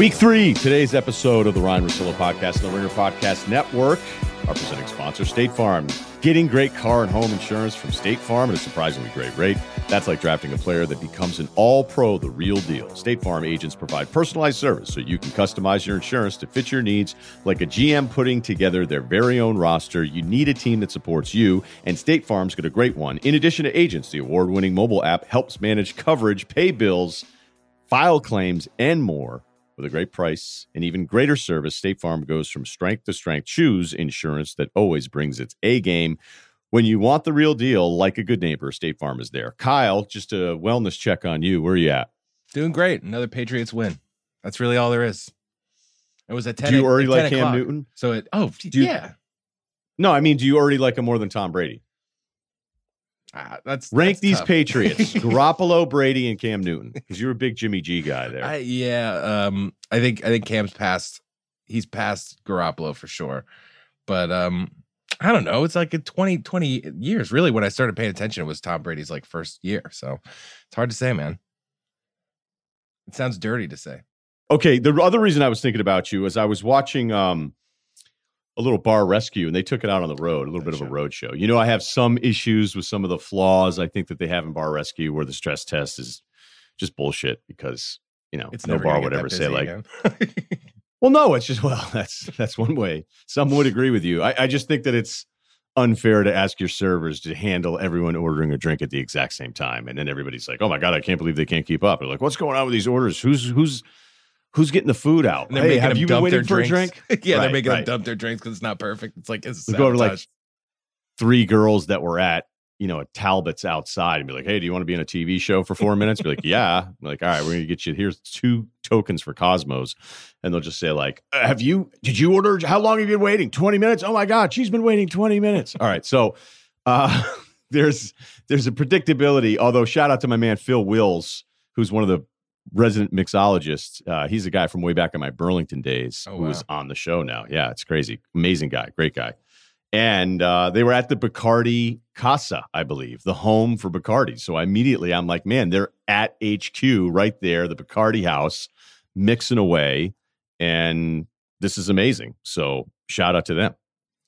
Week three, today's episode of the Ryen Russillo Podcast and the Ringer Podcast Network. Our presenting sponsor, State Farm. Getting great car and home insurance from State Farm at a surprisingly great rate. That's like drafting a player that becomes an all pro, the real deal. State Farm agents provide personalized service so you can customize your insurance to fit your needs like a GM putting together their very own roster. You need a team that supports you, and State Farm's got a great one. In addition to agents, the award winning mobile app helps manage coverage, pay bills, file claims, and more. With a great price and even greater service, State Farm goes from strength to strength. Choose insurance that always brings its A game. When you want the real deal, like a good neighbor, State Farm is there. Kyle, just a wellness check on you. Where are you at? Doing great. Another Patriots win. That's really all there is. It was a 10 Do you already like 10 Cam. Newton? So it, oh, you- yeah. No, I mean, do you already like him more than Tom Brady? Ah, that's Rank that's these tough. Patriots: Garoppolo, Brady, and Cam Newton. Because you're a big Jimmy G guy there. I, yeah, um, I think I think Cam's past. He's past Garoppolo for sure, but um, I don't know. It's like in 20, 20 years. Really, when I started paying attention, it was Tom Brady's like first year. So it's hard to say, man. It sounds dirty to say. Okay, the other reason I was thinking about you is I was watching um, a little bar rescue, and they took it out on the road, a little bit of a road show. You know, I have some issues with some of the flaws I think that they have in bar rescue, where the stress test is just bullshit because you know It's no bar would ever say like, well, no, it's just well, that's that's one way. Some would agree with you. I, I just think that it's unfair to ask your servers to handle everyone ordering a drink at the exact same time, and then everybody's like, "Oh my god, I can't believe they can't keep up." They're like, "What's going on with these orders? Who's who's who's getting the food out? And they're Hey, making have them you been dump waiting their for drinks. a drink?" yeah, Right, they're making right. them dump their drinks because it's not perfect. It's like it's go to like three girls that were at you know at Talbot's outside and be like, "Hey, do you want to be in a TV show for four minutes?" Be like, "Yeah." I'm like, all right, we're gonna get you. Here's two tokens for Cosmos, and they'll just say like, "Uh, "Have you? Did you order? How long have you been waiting? Twenty minutes? Oh my god, she's been waiting twenty minutes. All right, so uh, there's there's a predictability. Although shout out to my man Phil Wills, who's one of the resident mixologist. Uh, he's a guy from way back in my Burlington days Oh, who is wow. on the show now. Yeah, it's crazy. Amazing guy, great guy and uh, they were at the Bacardi Casa, I believe, the home for Bacardi. So immediately I'm like, man, they're at HQ right there, the Bacardi house, mixing away, and this is amazing. So shout out to them.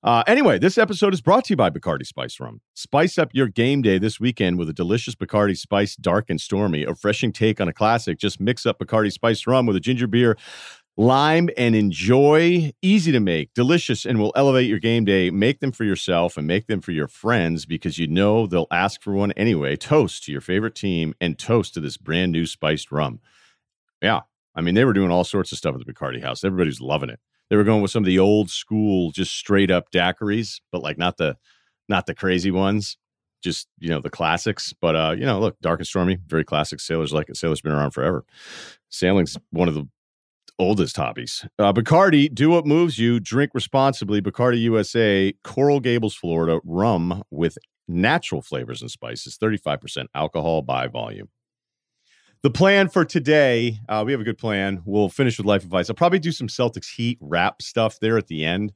Uh, anyway, this episode is brought to you by Bacardi Spice Rum. Spice up your game day this weekend with a delicious Bacardi Spice Dark and Stormy, a refreshing take on a classic. Just mix up Bacardi Spice Rum with a ginger beer lime and enjoy. Easy to make delicious and will elevate your game day. Make them for yourself and make them for your friends because you know they'll ask for one anyway. Toast to your favorite team and toast to this brand new spiced rum. Yeah i mean they were doing all sorts of stuff at the bacardi house. Everybody's loving it they were going with some of the old school just straight up daiquiris but like not the not the crazy ones just you know the classics but uh you know look dark and stormy very classic sailors like it sailors been around forever sailing's one of the oldest hobbies. Uh, Bacardi, do what moves you. Drink responsibly. Bacardi USA, Coral Gables, Florida, rum with natural flavors and spices, 35% alcohol by volume. The plan for today, uh, we have a good plan. We'll finish with life advice. I'll probably do some Celtics Heat wrap stuff there at the end.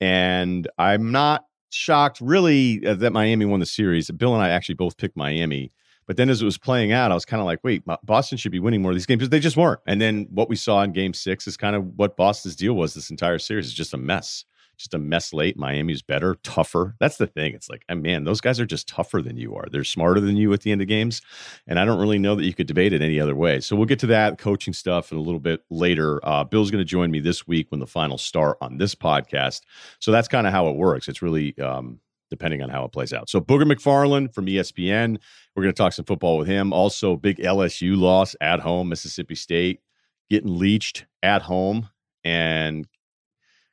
And I'm not shocked really uh, that Miami won the series. Bill and I actually both picked Miami. But then as it was playing out, I was kind of like, wait, Boston should be winning more of these games because they just weren't. And then what we saw in game six is kind of what Boston's deal was this entire series. is just a mess. Just a mess late. Miami's better, tougher. That's the thing. It's like, uh, man, those guys are just tougher than you are. They're smarter than you at the end of games. And I don't really know that you could debate it any other way. So we'll get to that coaching stuff in a little bit later. Uh, Bill's going to join me this week when the finals start on this podcast. So that's kind of how it works. It's really um, depending on how it plays out. So Booger McFarland from ESPN. We're going to talk some football with him. Also, big LSU loss at home, Mississippi State getting leached at home, and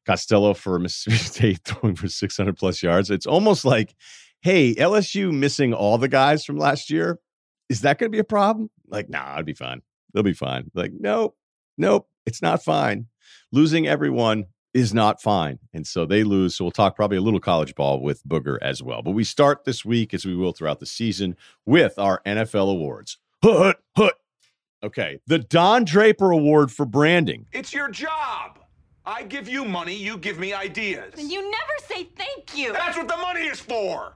Costello for Mississippi State throwing for 600 plus yards. It's almost like, hey, LSU missing all the guys from last year. Is that going to be a problem? Like, nah, it'll be fine. They'll be fine. Like, nope, nope, it's not fine. Losing everyone is not fine. And so they lose. So we'll talk probably a little college ball with Booger as well. But we start this week, as we will throughout the season, with our NFL awards. Hut, hut. Okay. The Don Draper Award for branding. It's your job. I give you money, you give me ideas. And you never say thank you. That's what the money is for.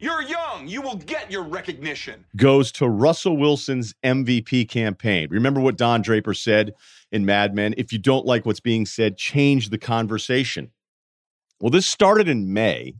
You're young. You will get your recognition. Goes to Russell Wilson's MVP campaign. Remember what Don Draper said in Mad Men? If you don't like what's being said, change the conversation. Well, this started in May.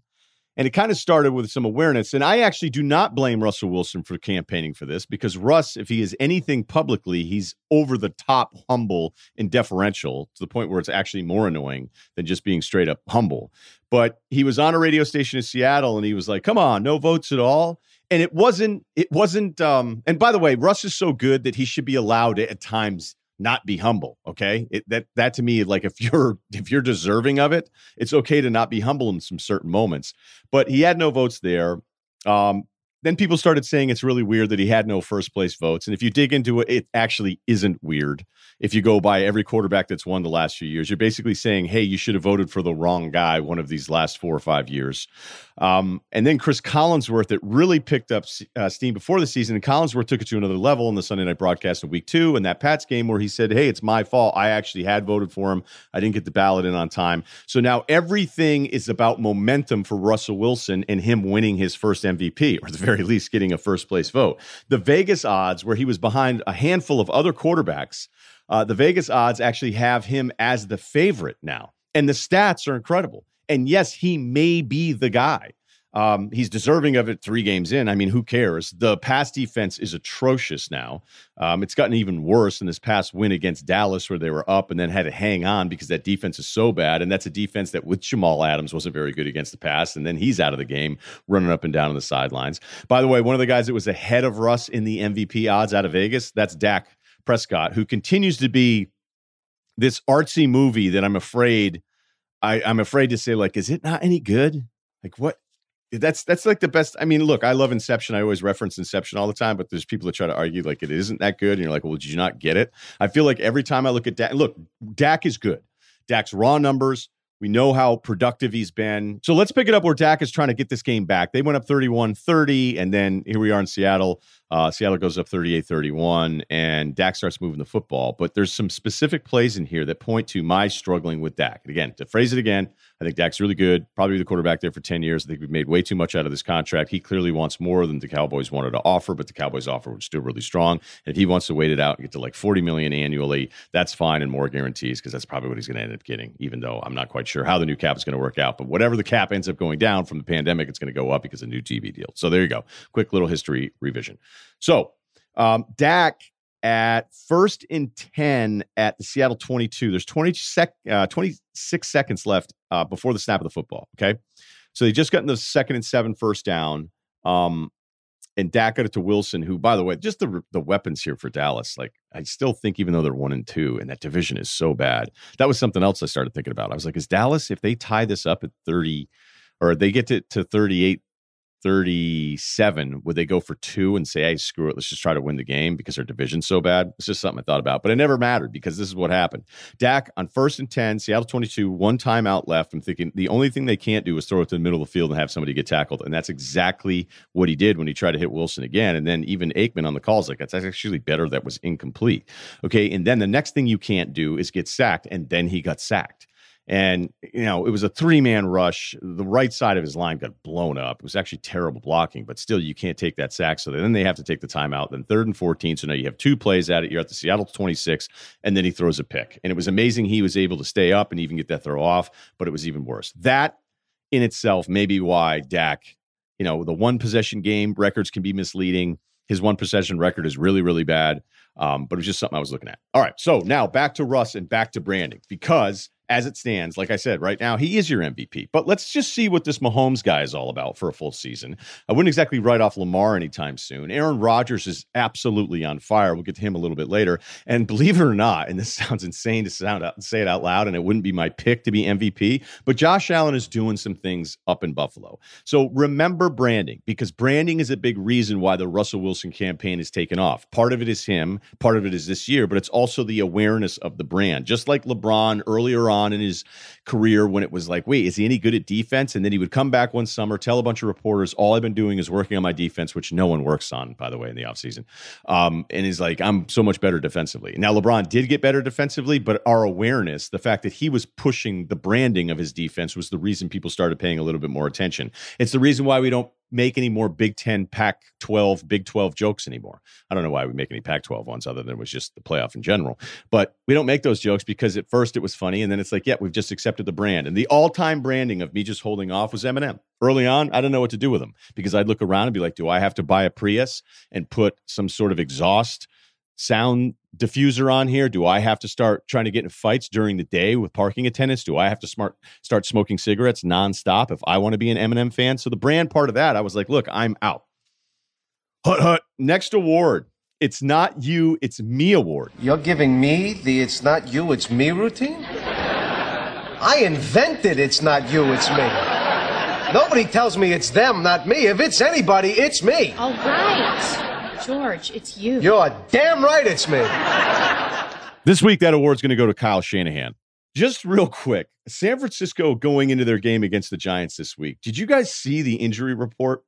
And it kind of started with some awareness. And I actually do not blame Russell Wilson for campaigning for this because Russ, if he is anything publicly, he's over the top humble and deferential to the point where it's actually more annoying than just being straight up humble. But he was on a radio station in Seattle and he was like, come on, no votes at all. And it wasn't, it wasn't, um, and by the way, Russ is so good that he should be allowed at times not be humble okay? It, that that to me like if you're if you're deserving of it it's okay to not be humble in some certain moments. But he had no votes there. Um, then people started saying it's really weird that he had no first place votes. And if you dig into it, it actually isn't weird. If you go by every quarterback that's won the last few years, you're basically saying, hey, you should have voted for the wrong guy one of these last four or five years. Um, and then Chris Collinsworth, it really picked up uh, steam before the season. And Collinsworth took it to another level in the Sunday night broadcast in week two and that Pats game where he said, hey, it's my fault. I actually had voted for him. I didn't get the ballot in on time. So now everything is about momentum for Russell Wilson and him winning his first MVP, or the very least getting a first place vote. The Vegas odds, where he was behind a handful of other quarterbacks, uh, the Vegas odds actually have him as the favorite now. And the stats are incredible. And yes, he may be the guy. Um, he's deserving of it three games in. I mean, who cares? The pass defense is atrocious now. Um, it's gotten even worse in this past win against Dallas, where they were up and then had to hang on because that defense is so bad. And that's a defense that with Jamal Adams wasn't very good against the pass. And then he's out of the game, running up and down on the sidelines. By the way, one of the guys that was ahead of Russ in the MVP odds out of Vegas, that's Dak Prescott, who continues to be this artsy movie that I'm afraid. I, I'm afraid to say, like, is it not any good? Like, what that's that's like the best. I mean, look, I love Inception. I always reference Inception all the time, but there's people that try to argue like it isn't that good, and you're like, well, did you not get it? I feel like every time I look at Dak, look, Dak is good. Dak's raw numbers. We know how productive he's been. So let's pick it up where Dak is trying to get this game back. They went up 31 30, and then here we are in Seattle. Uh, Seattle goes up 38 31, and Dak starts moving the football. But there's some specific plays in here that point to my struggling with Dak. And again, to phrase it again, I think Dak's really good, probably the quarterback there for 10 years. I think we've made way too much out of this contract. He clearly wants more than the Cowboys wanted to offer, but the Cowboys offer was still really strong. And if he wants to wait it out and get to like 40 million annually, that's fine and more guarantees because that's probably what he's going to end up getting, even though I'm not quite sure how the new cap is going to work out. But whatever the cap ends up going down from the pandemic, it's going to go up because of new TV deal. So there you go. Quick little history revision. So um, Dak at first and 10 at the Seattle 22. There's 20 sec, uh, 26 seconds left uh, before the snap of the football. Okay. So they just got in the second and seven first down. Um, and Dak got it to Wilson, who, by the way, just the the weapons here for Dallas. Like, I still think, even though they're one and two, and that division is so bad, that was something else I started thinking about. I was like, is Dallas, if they tie this up at 30, or they get to, to 38 37, would they go for two and say, hey, screw it, let's just try to win the game because our division's so bad? It's just something I thought about, but it never mattered because this is what happened. Dak on first and 10, Seattle 22, one timeout left. I'm thinking the only thing they can't do is throw it to the middle of the field and have somebody get tackled. And that's exactly what he did when he tried to hit Wilson again. And then even Aikman on the calls like, that's actually better. That was incomplete. Okay. And then the next thing you can't do is get sacked. And then he got sacked. And, you know, it was a three man rush. The right side of his line got blown up. It was actually terrible blocking, but still, you can't take that sack. So then they have to take the timeout. Then third and 14. So now you have two plays at it. You're at the Seattle 26, and then he throws a pick. And it was amazing he was able to stay up and even get that throw off, but it was even worse. That in itself may be why Dak, you know, the one possession game records can be misleading. His one possession record is really, really bad. Um, but it was just something I was looking at. All right. So now back to Russ and back to branding because as it stands, like I said, right now, he is your MVP. But let's just see what this Mahomes guy is all about for a full season. I wouldn't exactly write off Lamar anytime soon. Aaron Rodgers is absolutely on fire. We'll get to him a little bit later. And believe it or not, and this sounds insane to sound out, say it out loud, and it wouldn't be my pick to be MVP, but Josh Allen is doing some things up in Buffalo. So remember branding because branding is a big reason why the Russell Wilson campaign is taken off. Part of it is him, part of it is this year, but it's also the awareness of the brand. Just like LeBron earlier on on in his career when it was like, wait, is he any good at defense? And then he would come back one summer, tell a bunch of reporters, all I've been doing is working on my defense, which no one works on, by the way, in the offseason. Um, and he's like, I'm so much better defensively. Now, LeBron did get better defensively, but our awareness, the fact that he was pushing the branding of his defense was the reason people started paying a little bit more attention. It's the reason why we don't make any more Big Ten, Pac 12, Big 12 jokes anymore. I don't know why we make any Pac 12 ones other than it was just the playoff in general. But we don't make those jokes because at first it was funny. And then it's like, yeah, we've just accepted the brand. And the all time branding of me just holding off was Eminem. Early on, I didn't know what to do with them because I'd look around and be like, do I have to buy a Prius and put some sort of exhaust sound diffuser on here? Do I have to start trying to get in fights during the day with parking attendants? Do I have to smart start smoking cigarettes nonstop if I want to be an Eminem fan? So the brand part of that, I was like, look, I'm out. Hut hut. Next award. It's not you, it's me award. You're giving me the it's not you, it's me routine? I invented it's not you, it's me. Nobody tells me it's them, not me. If it's anybody, it's me. All right. George, it's you. You're damn right it's me. This week, that award's going to go to Kyle Shanahan. Just real quick, San Francisco going into their game against the Giants this week. Did you guys see the injury report?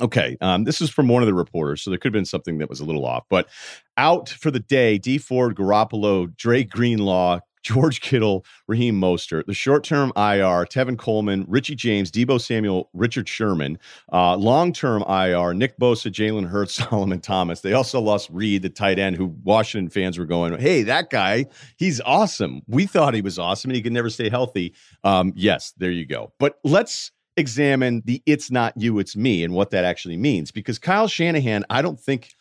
Okay, um, this is from one of the reporters, so there could have been something that was a little off. But out for the day, D Ford, Garoppolo, Dre Greenlaw, George Kittle, Raheem Mostert, the short term IR, Tevin Coleman, Richie James, Deebo Samuel, Richard Sherman, uh, long term IR, Nick Bosa, Jalen Hurd, Solomon Thomas. They also lost Reed, the tight end, who Washington fans were going, hey, that guy, he's awesome. We thought he was awesome and he could never stay healthy. Um, yes, there you go. But let's examine the it's not you, it's me and what that actually means because Kyle Shanahan, I don't think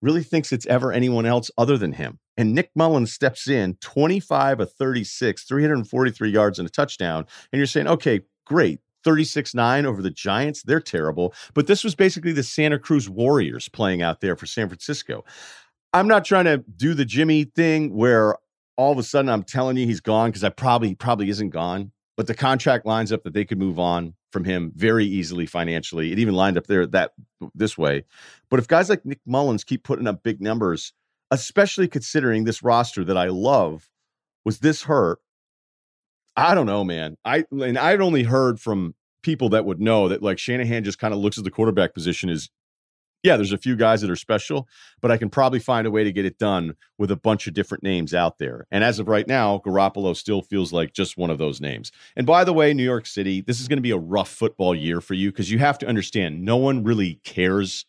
really thinks it's ever anyone else other than him. And Nick Mullens steps in 25 of 36, 343 yards and a touchdown. And you're saying, okay, great. 36 9 over the Giants. They're terrible. But this was basically the Santa Cruz Warriors playing out there for San Francisco. I'm not trying to do the Jimmy thing where all of a sudden I'm telling you he's gone because I probably probably isn't gone. But the contract lines up that they could move on from him very easily financially. It even lined up there that this way. But if guys like Nick Mullens keep putting up big numbers, especially considering this roster that I love was this hurt, I don't know, man. I and I'd only heard from people that would know that like Shanahan just kind of looks at the quarterback position as yeah, there's a few guys that are special, but I can probably find a way to get it done with a bunch of different names out there. And as of right now, Garoppolo still feels like just one of those names. And by the way, New York City, this is going to be a rough football year for you because you have to understand no one really cares.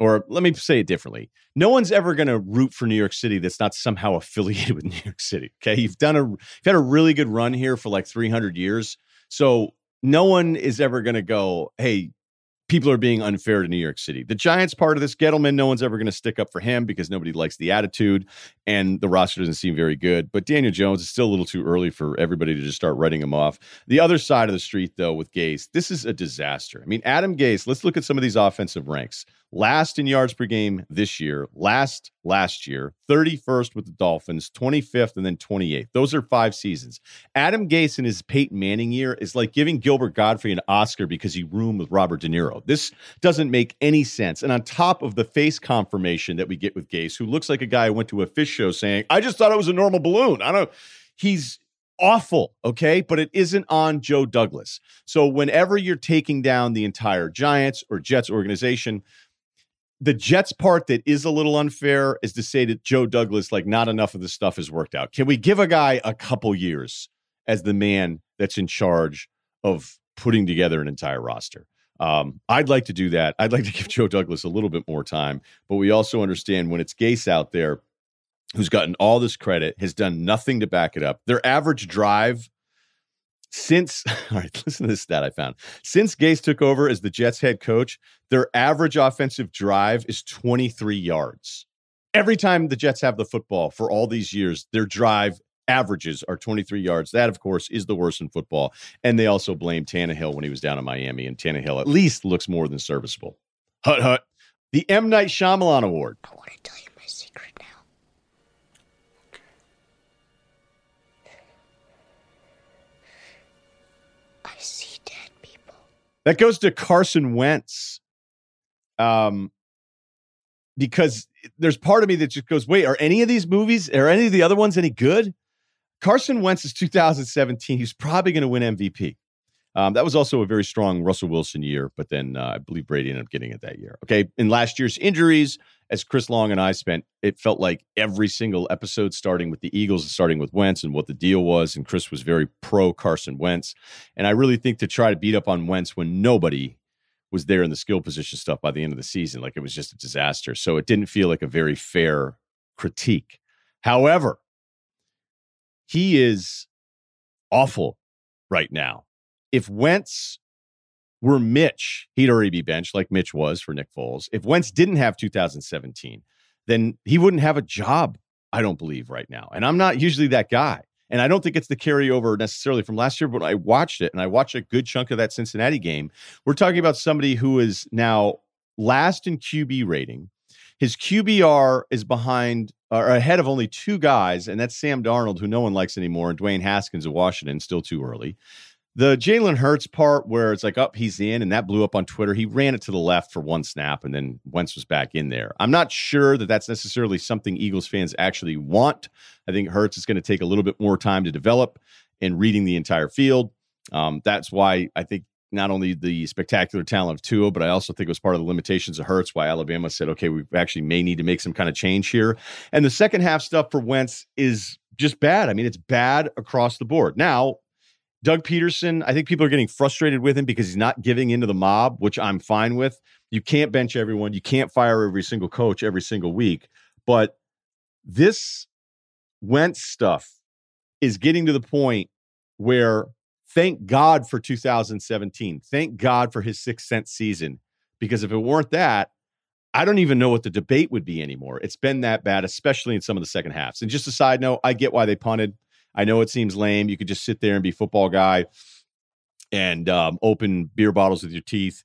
Or let me say it differently. No one's ever going to root for New York City that's not somehow affiliated with New York City. Okay. You've done a, you've had a really good run here for like 300 years. So no one is ever going to go, hey, people are being unfair to New York City. The Giants part of this, Gettleman, no one's ever going to stick up for him because nobody likes the attitude and the roster doesn't seem very good. But Daniel Jones is still a little too early for everybody to just start writing him off. The other side of the street, though, with Gase, this is a disaster. I mean, Adam Gase, let's look at some of these offensive ranks. Last in yards per game this year, last last year, 31st with the Dolphins, 25th, and then 28th. Those are five seasons. Adam Gase in his Peyton Manning year is like giving Gilbert Gottfried an Oscar because he roomed with Robert De Niro. This doesn't make any sense. And on top of the face confirmation that we get with Gase, who looks like a guy who went to a fish show saying, I just thought it was a normal balloon. I don't he's awful, okay? But it isn't on Joe Douglas. So whenever you're taking down the entire Giants or Jets organization, the Jets part that is a little unfair is to say that Joe Douglas, like, not enough of the stuff has worked out. Can we give a guy a couple years as the man that's in charge of putting together an entire roster? Um, I'd like to do that. I'd like to give Joe Douglas a little bit more time, but we also understand when it's Gase out there who's gotten all this credit, has done nothing to back it up. Their average drive since all right, listen to this stat I found. Since Gase took over as the Jets head coach, their average offensive drive is 23 yards. Every time the Jets have the football for all these years, their drive averages are 23 yards. That, of course, is the worst in football. And they also blame Tannehill when he was down in Miami, and Tannehill at least looks more than serviceable. Hut hut. The M. Night Shyamalan Award. I want to tell you my secret That goes to Carson Wentz. Um, because there's part of me that just goes, wait, are any of these movies, are any of the other ones any good? Carson Wentz is 2017. He's probably going to win MVP. Um, that was also a very strong Russell Wilson year, but then uh, I believe Brady ended up getting it that year. Okay. In last year's injuries, as Chris Long and I spent, it felt like every single episode, starting with the Eagles and starting with Wentz and what the deal was. And Chris was very pro Carson Wentz. And I really think to try to beat up on Wentz when nobody was there in the skill position stuff by the end of the season. Like it was just a disaster. So it didn't feel like a very fair critique. However, he is awful right now. If Wentz were Mitch, he'd already be benched like Mitch was for Nick Foles. If Wentz didn't have 2017, then he wouldn't have a job, I don't believe, right now. And I'm not usually that guy. And I don't think it's the carryover necessarily from last year, but I watched it and I watched a good chunk of that Cincinnati game. We're talking about somebody who is now last in QB rating. His QBR is behind or ahead of only two guys, and that's Sam Darnold, who no one likes anymore, and Dwayne Haskins of Washington, still too early. The Jalen Hurts part, where it's like up, oh, he's in, and that blew up on Twitter. He ran it to the left for one snap, and then Wentz was back in there. I'm not sure that that's necessarily something Eagles fans actually want. I think Hurts is going to take a little bit more time to develop in reading the entire field. Um, that's why I think not only the spectacular talent of Tua, but I also think it was part of the limitations of Hurts why Alabama said, okay, we actually may need to make some kind of change here. And the second half stuff for Wentz is just bad. I mean, it's bad across the board. Now, Doug Pederson, I think people are getting frustrated with him because he's not giving into the mob, which I'm fine with. You can't bench everyone, you can't fire every single coach every single week. But this Wentz stuff is getting to the point where thank God for 2017. Thank God for his sixth sense season. Because if it weren't that, I don't even know what the debate would be anymore. It's been that bad, especially in some of the second halves. And just a side note, I get why they punted. I know it seems lame. You could just sit there and be football guy and um, open beer bottles with your teeth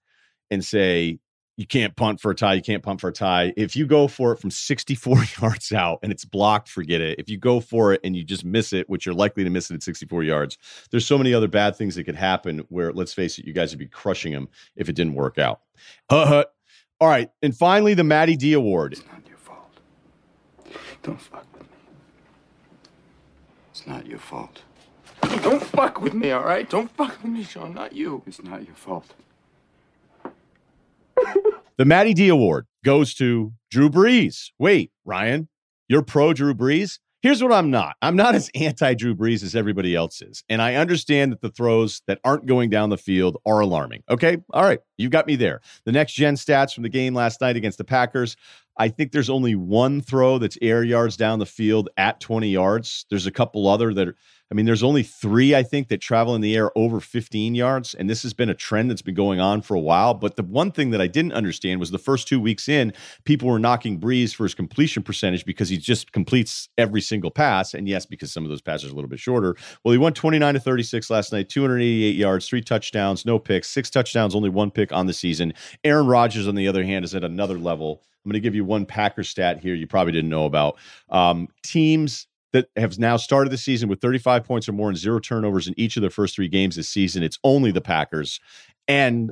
and say, you can't punt for a tie. You can't punt for a tie. If you go for it from 64 yards out and it's blocked, forget it. If you go for it and you just miss it, which you're likely to miss it at 64 yards, there's so many other bad things that could happen where, let's face it, you guys would be crushing them if it didn't work out. Uh-huh. All right. And finally, the Matty D Award. It's not your fault. Don't fuck with me. It's not your fault. Don't fuck with me, all right? Don't fuck with me, Sean. Not you. It's not your fault. The Matty D Award goes to Drew Brees. Wait, Ryan, you're pro Drew Brees? Here's what I'm not. I'm not as anti Drew Brees as everybody else is. And I understand that the throws that aren't going down the field are alarming. Okay. All right. You've got me there. The next gen stats from the game last night against the Packers. I think there's only one throw that's air yards down the field at 20 yards. There's a couple other that are I mean, there's only three, I think, that travel in the air over 15 yards. And this has been a trend that's been going on for a while. But the one thing that I didn't understand was the first two weeks in, people were knocking Brees for his completion percentage because he just completes every single pass. And yes, because some of those passes are a little bit shorter. Well, he went 29 to 36 last night, 288 yards, three touchdowns, no picks, six touchdowns, only one pick on the season. Aaron Rodgers, on the other hand, is at another level. I'm going to give you one Packer stat here you probably didn't know about. Um, teams that have now started the season with 35 points or more and zero turnovers in each of their first three games this season. It's only the Packers. And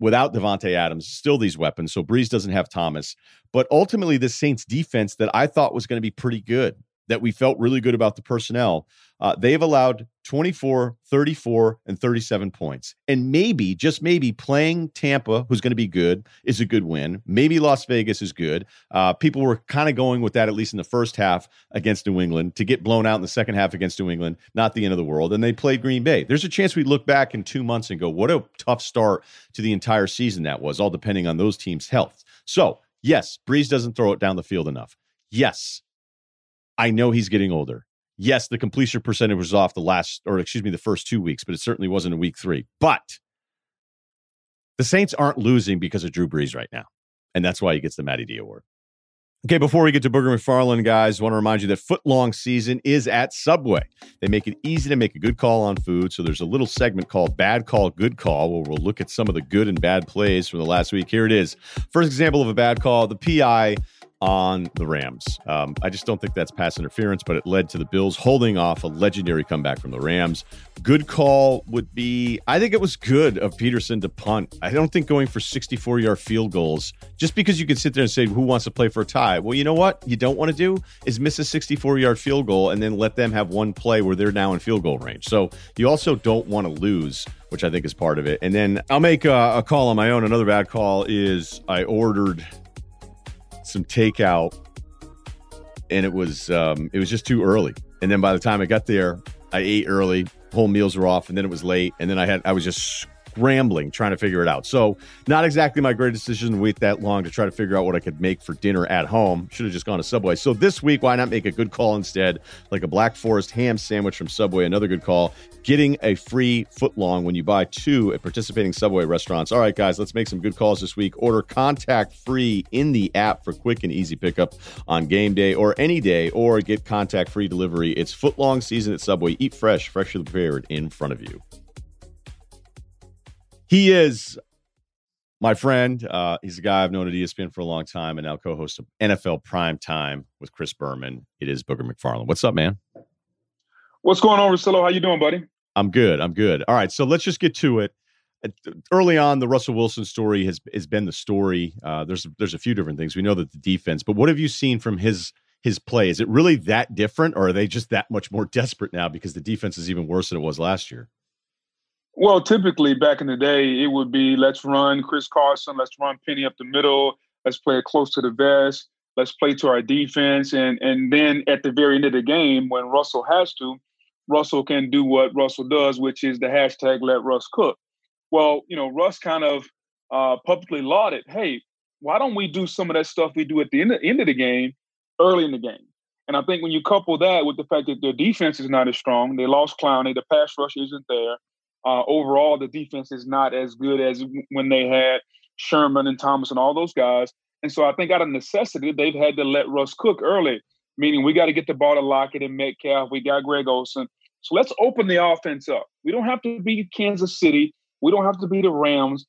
without Davante Adams, still these weapons. So Brees doesn't have Thomas. But ultimately, this Saints defense that I thought was going to be pretty good that we felt really good about the personnel. Uh, they've allowed 24, 34, and 37 points. And maybe, just maybe, playing Tampa, who's going to be good, is a good win. Maybe Las Vegas is good. Uh, people were kind of going with that, at least in the first half against New England. To get blown out in the second half against New England, not the end of the world. And they played Green Bay. There's a chance we look back in two months and go, what a tough start to the entire season that was, all depending on those teams' health. So, yes, Brees doesn't throw it down the field enough. Yes, I know he's getting older. Yes, the completion percentage was off the last, or excuse me, the first two weeks, but it certainly wasn't in week three. But the Saints aren't losing because of Drew Brees right now. And that's why he gets the Matty D Award. Okay, before we get to Booger McFarland, guys, I want to remind you that footlong season is at Subway. They make it easy to make a good call on food. So there's a little segment called Bad Call, Good Call, where we'll look at some of the good and bad plays from the last week. Here it is. First example of a bad call the PI on the Rams. Um, I just don't think that's pass interference, but it led to the Bills holding off a legendary comeback from the Rams. Good call would be, I think it was good of Pederson to punt. I don't think going for 64 yard field goals, just because you can sit there and say, who wants to play for a tie? Well, you know what you don't want to do is miss a 64 yard field goal and then let them have one play where they're now in field goal range. So you also don't want to lose which I think is part of it. And then I'll make a, a, call on my own. Another bad call is I ordered some takeout, and it was um, it was just too early. And then by the time I got there, I ate early. Whole meals were off, and then it was late. And then I had I was just scrambling trying to figure it out. So, not exactly my greatest decision to wait that long to try to figure out what I could make for dinner at home. Should have just gone to Subway. So, this week, why not make a good call instead? Like a Black Forest ham sandwich from Subway, another good call. Getting a free foot long when you buy two at participating Subway restaurants. All right, guys, let's make some good calls this week. Order contact free in the app for quick and easy pickup on game day or any day, or get contact free delivery. It's foot long season at Subway. Eat fresh, freshly prepared in front of you. He is my friend. Uh, he's a guy I've known at ESPN for a long time and now co host of NFL Prime Time with Chris Berman. It is Booger McFarland. What's up, man? What's going on, Russillo? How you doing, buddy? I'm good. I'm good. All right. So let's just get to it. Early on, the Russell Wilson story has has been the story. Uh, there's there's a few different things. We know that the defense, but what have you seen from his his play? Is it really that different, or are they just that much more desperate now because the defense is even worse than it was last year? Well, typically back in the day, it would be let's run Chris Carson, let's run Penny up the middle, let's play it close to the vest, let's play to our defense, and and then at the very end of the game, when Russell has to, Russell can do what Russell does, which is the hashtag Let Russ Cook. Well, you know, Russ kind of uh, publicly lauded, hey, why don't we do some of that stuff we do at the end of, end of the game, early in the game? And I think when you couple that with the fact that their defense is not as strong, they lost Clowney, the pass rush isn't there uh, overall, the defense is not as good as when they had Sherman and Thomas and all those guys. And so I think out of necessity, they've had to let Russ cook early, meaning we got to get the ball to Lockett and Metcalf. We got Greg Olsen. So let's open the offense up. We don't have to be Kansas City. We don't have to be the Rams.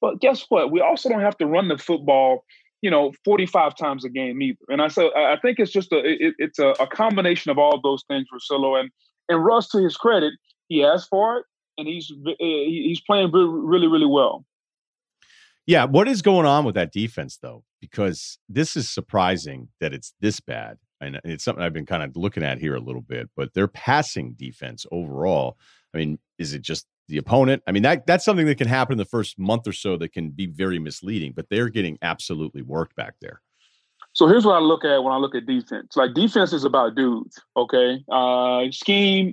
But guess what? We also don't have to run the football, you know, 45 times a game either. And I so I think it's just a it, it's a, a, combination of all those things Russillo. And and Russ, to his credit, he asked for it and he's eh, he's playing really really well. Yeah, what is going on with that defense though? Because this is surprising that it's this bad, and it's something I've been kind of looking at here a little bit. But their passing defense overall, I mean, is it just the opponent? I mean, that that's something that can happen in the first month or so that can be very misleading. But they're getting absolutely worked back there. So here's what I look at when I look at defense. Like defense is about dudes, okay? Uh, scheme,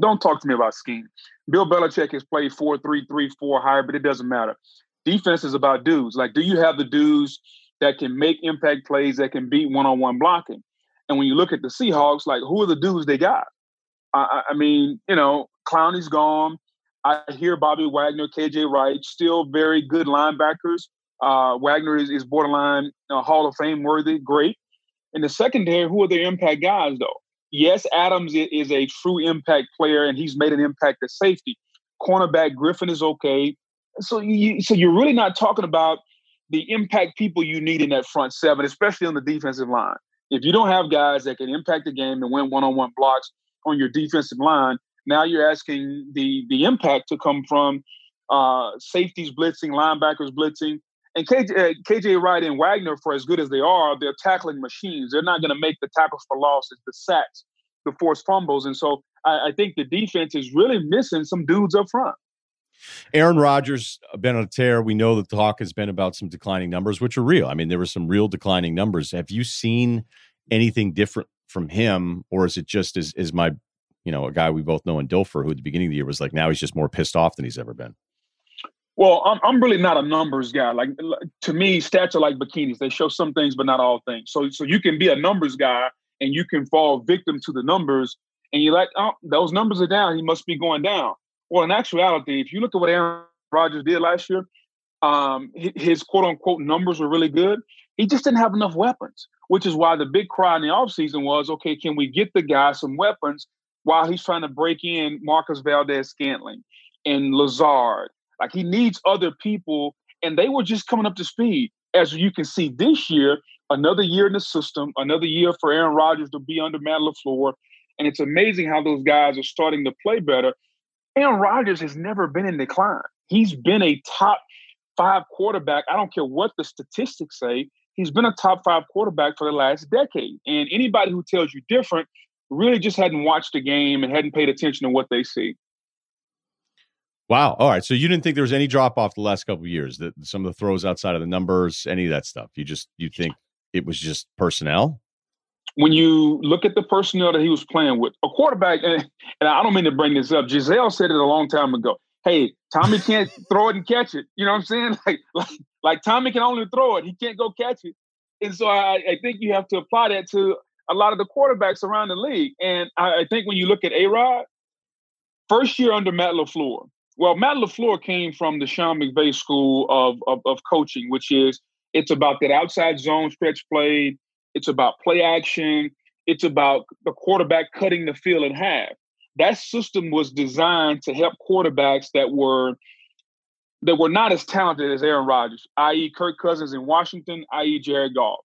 don't talk to me about scheme. Bill Belichick has played four, three, three, four higher, but it doesn't matter. Defense is about dudes. Like, do you have the dudes that can make impact plays that can beat one-on-one blocking? And when you look at the Seahawks, like who are the dudes they got? I, I mean, you know, Clowney's gone. I hear Bobby Wagner, KJ Wright, still very good linebackers. Uh, Wagner is, is borderline uh, Hall of Fame worthy, great. In the secondary, who are the impact guys though? Yes, Adams is a true impact player, and he's made an impact at safety. Cornerback Griffin is okay. So you so you're really not talking about the impact people you need in that front seven, especially on the defensive line. If you don't have guys that can impact the game and win one-on-one blocks on your defensive line, now you're asking the the impact to come from uh, safeties blitzing, linebackers blitzing, and KJ, uh, KJ Wright and Wagner, for as good as they are, they're tackling machines. They're not going to make the tackles for losses, the sacks, the forced fumbles. And so I, I think the defense is really missing some dudes up front. Aaron Rodgers been on a tear. We know the talk has been about some declining numbers, which are real. I mean, there were some real declining numbers. Have you seen anything different from him, or is it just as is my, you know, a guy we both know in Dilfer, who at the beginning of the year was like, now he's just more pissed off than he's ever been? Well, I'm I'm really not a numbers guy. Like to me, stats are like bikinis. They show some things, but not all things. So so you can be a numbers guy and you can fall victim to the numbers, and you're like, oh, those numbers are down. He must be going down. Well, in actuality, if you look at what Aaron Rodgers did last year, um, his quote unquote numbers were really good. He just didn't have enough weapons, which is why the big cry in the offseason was, okay, can we get the guy some weapons while he's trying to break in Marquez Valdes-Scantling and Lazard like he needs other people, and they were just coming up to speed. As you can see this year, another year in the system, another year for Aaron Rodgers to be under Matt LaFleur. And it's amazing how those guys are starting to play better. Aaron Rodgers has never been in decline. He's been a top five quarterback. I don't care what the statistics say. He's been a top five quarterback for the last decade. And anybody who tells you different really just hadn't watched the game and hadn't paid attention to what they see. Wow. All right. So you didn't think there was any drop off the last couple years that some of the throws outside of the numbers, any of that stuff. You just you think it was just personnel? When you look at the personnel that he was playing with, a quarterback, and, and I don't mean to bring this up, Gisele said it a long time ago. hey, Tommy can't throw it and catch it. You know what I'm saying? Like, like, like Tommy can only throw it. He can't go catch it. And so I, I think you have to apply that to a lot of the quarterbacks around the league. And I, I think when you look at A Rod, first year under Matt LaFleur, well, Matt LaFleur came from the Sean McVay school of, of, of coaching, which is it's about that outside zone stretch play, it's about play action, it's about the quarterback cutting the field in half. That system was designed to help quarterbacks that were that were not as talented as Aaron Rodgers, i.e., Kirk Cousins in Washington, i.e., Jared Goff.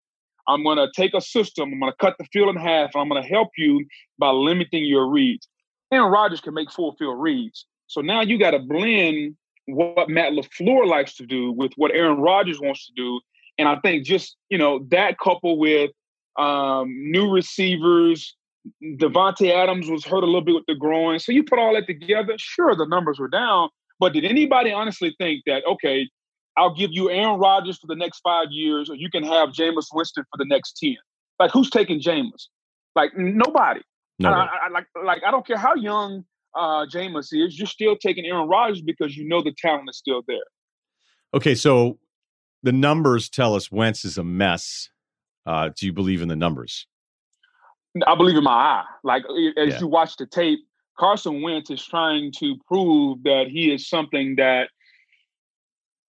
I'm going to take a system, I'm going to cut the field in half, and I'm going to help you by limiting your reads. Aaron Rodgers can make full field reads. So now you got to blend what Matt LaFleur likes to do with what Aaron Rodgers wants to do. And I think just, you know, that coupled with um, new receivers, Davante Adams was hurt a little bit with the groin. So you put all that together, sure, the numbers were down. But did anybody honestly think that, okay, I'll give you Aaron Rodgers for the next five years, or you can have Jameis Winston for the next 10? Like, who's taking Jameis? Like, nobody. No, I, I, like, like I don't care how young uh, Jameis is, you're still taking Aaron Rodgers because you know the talent is still there. Okay, so the numbers tell us Wentz is a mess. Uh, do you believe in the numbers? I believe in my eye. Like as Yeah. you watch the tape, Carson Wentz is trying to prove that he is something that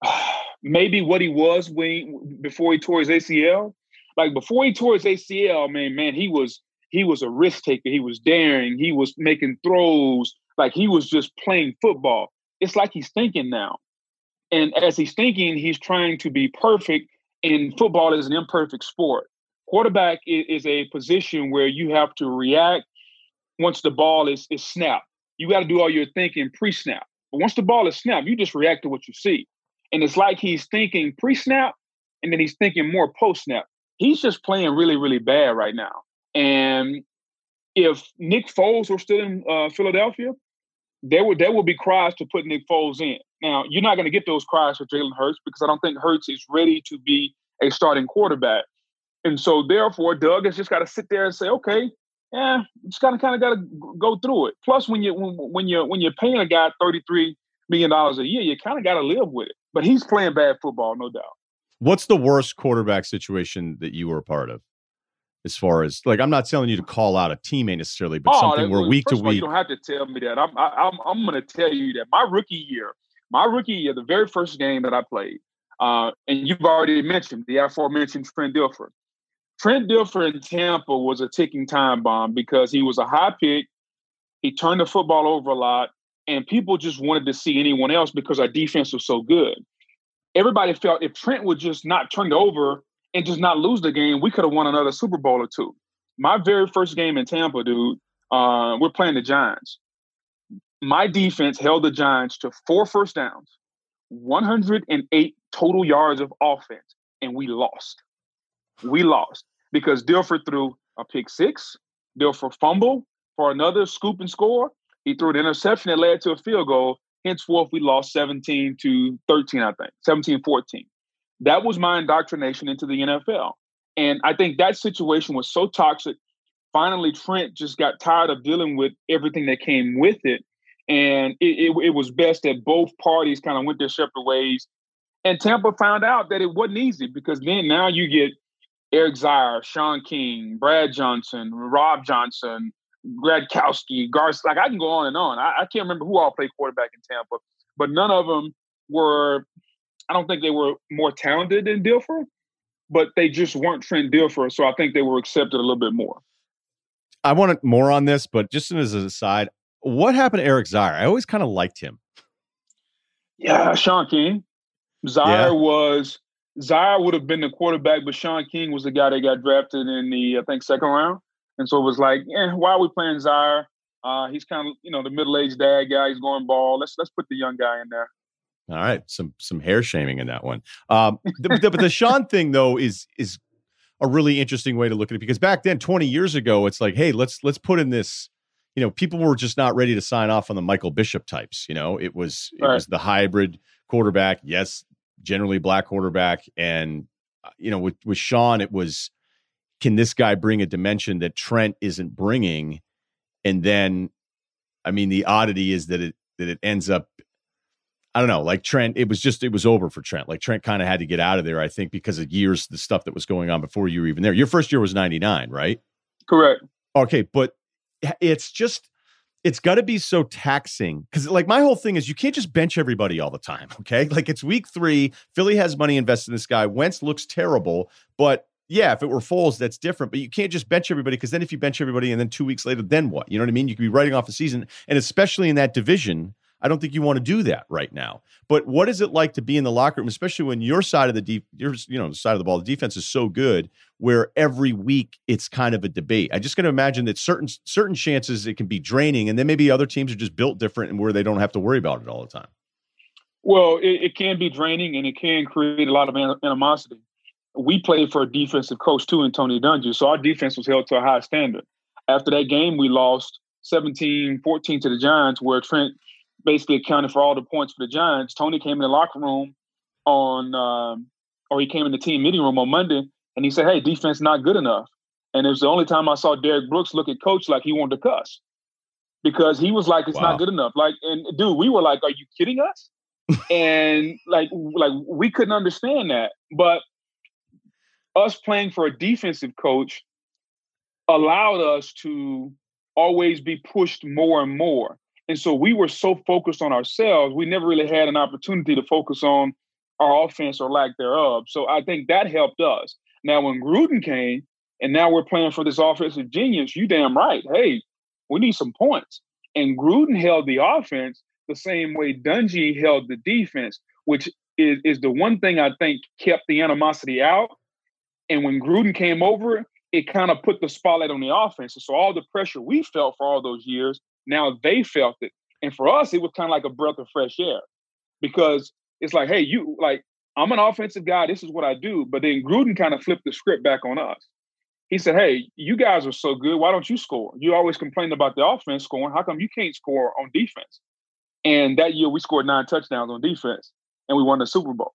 maybe what he was when he, before he tore his ACL. Like before he tore his ACL, man, man, he was he was a risk taker. He was daring. He was making throws. Like he was just playing football. It's like he's thinking now. And as he's thinking, he's trying to be perfect. And football is an imperfect sport. Quarterback is a position where you have to react once the ball is, is snapped. You got to do all your thinking pre snap. But once the ball is snapped, you just react to what you see. And it's like he's thinking pre snap and then he's thinking more post snap. He's just playing really, really bad right now. And if Nick Foles were still in uh, Philadelphia, there would there will be cries to put Nick Foles in. Now you're not going to get those cries for Jalen Hurts because I don't think Hurts is ready to be a starting quarterback. And so therefore, Doug has just got to sit there and say, okay, yeah, just kind of kind of got to go through it. Plus, when you when, when you when you're paying a guy thirty three million dollars a year, you kind of got to live with it. But he's playing bad football, no doubt. What's the worst quarterback situation that you were a part of? As far as like, I'm not telling you to call out a teammate necessarily, but something that- where week to first of all, week. You don't have to tell me that. I'm I, I'm I'm going to tell you that my rookie year, my rookie year, the very first game that I played, uh, and you've already mentioned the aforementioned Trent Dilfer. Trent Dilfer in Tampa was a ticking time bomb because he was a high pick. He turned the football over a lot, and people just wanted to see anyone else because our defense was so good. Everybody felt if Trent would just not turn it over and just not lose the game, we could have won another Super Bowl or two. My very first game in Tampa, dude, uh, we're playing the Giants. My defense held the Giants to four first downs, 108 total yards of offense, and we lost. We lost because Dilfer threw a pick six, Dilfer fumble for another scoop and score. He threw an interception that led to a field goal. Henceforth, we lost 17 to 13, I think, 17 14. That was my indoctrination into the NFL. And I think that situation was so toxic. Finally, Trent just got tired of dealing with everything that came with it. And it, it, it was best that both parties kind of went their separate ways. And Tampa found out that it wasn't easy because then now you get Eric Zeier, Shaun King, Brad Johnson, Rob Johnson, Gradkowski, Garth. Like I can go on and on. I, I can't remember who all played quarterback in Tampa, but none of them were. I don't think they were more talented than Dilfer, but they just weren't Trent Dilfer. So I think they were accepted a little bit more. I want more on this, but just as an aside, what happened to Eric Zeier? I always kind of liked him. Yeah, Shaun King. Zeier Yeah. was Zeier would have been the quarterback, but Shaun King was the guy that got drafted in the I think second round, and so it was like, yeah, why are we playing Zeier? Uh, he's kind of you know the middle aged dad guy. He's going ball. Let's let's put the young guy in there. All right, some some hair shaming in that one. Um, the, the, but the Shaun thing though is is a really interesting way to look at it because back then, twenty years ago, it's like, hey, let's let's put in this. You know, people were just not ready to sign off on the Michael Bishop types. You know, it was it Right. was the hybrid quarterback. Yes, generally black quarterback, and uh, you know, with with Shaun, it was can this guy bring a dimension that Trent isn't bringing? And then, I mean, the oddity is that it that it ends up I don't know, like Trent, it was just it was over for Trent. Like Trent kind of had to get out of there, I think, because of years the stuff that was going on before you were even there. Your first year was 99, right? Correct. Okay, but it's just it's got to be so taxing because like my whole thing is you can't just bench everybody all the time okay like it's week three philly has money invested in this guy wentz looks terrible but yeah if it were Foles, that's different but you can't just bench everybody because then if you bench everybody and then two weeks later then what you know what i mean you could be writing off a season and especially in that division I don't think you want to do that right now. But what is it like to be in the locker room, especially when your side of the deep, your you know side of the ball, the defense is so good, where every week it's kind of a debate. I just going to imagine that certain certain chances it can be draining, and then maybe other teams are just built different and where they don't have to worry about it all the time. Well, it, it can be draining, and it can create a lot of animosity. We played for a defensive coach too in Tony Dungy, so our defense was held to a high standard. After that game, we lost 17-14 to the Giants, where Trent basically accounted for all the points for the Giants. Tony came in the locker room on, um, or he came in the team meeting room on Monday, and he said, "Hey, defense not good enough." And it was the only time I saw Derrick Brooks look at coach like he wanted to cuss because he was like, "It's wow. not good enough." Like, and dude, we were like, "Are you kidding us?" and like, like we couldn't understand that, but us playing for a defensive coach allowed us to always be pushed more and more. And so we were so focused on ourselves, we never really had an opportunity to focus on our offense or lack thereof. So I think that helped us. Now, when Gruden came, and now we're playing for this offensive genius, you damn right. Hey, we need some points. And Gruden held the offense the same way Dungy held the defense, which is, is the one thing I think kept the animosity out. And when Gruden came over, it kind of put the spotlight on the offense. So all the pressure we felt for all those years now they felt it. And for us, it was kind of like a breath of fresh air because it's like, hey, you like, I'm an offensive guy. This is what I do. But then Gruden kind of flipped the script back on us. He said, hey, you guys are so good. Why don't you score? You always complain about the offense scoring. How come you can't score on defense? And that year we scored nine touchdowns on defense and we won the Super Bowl.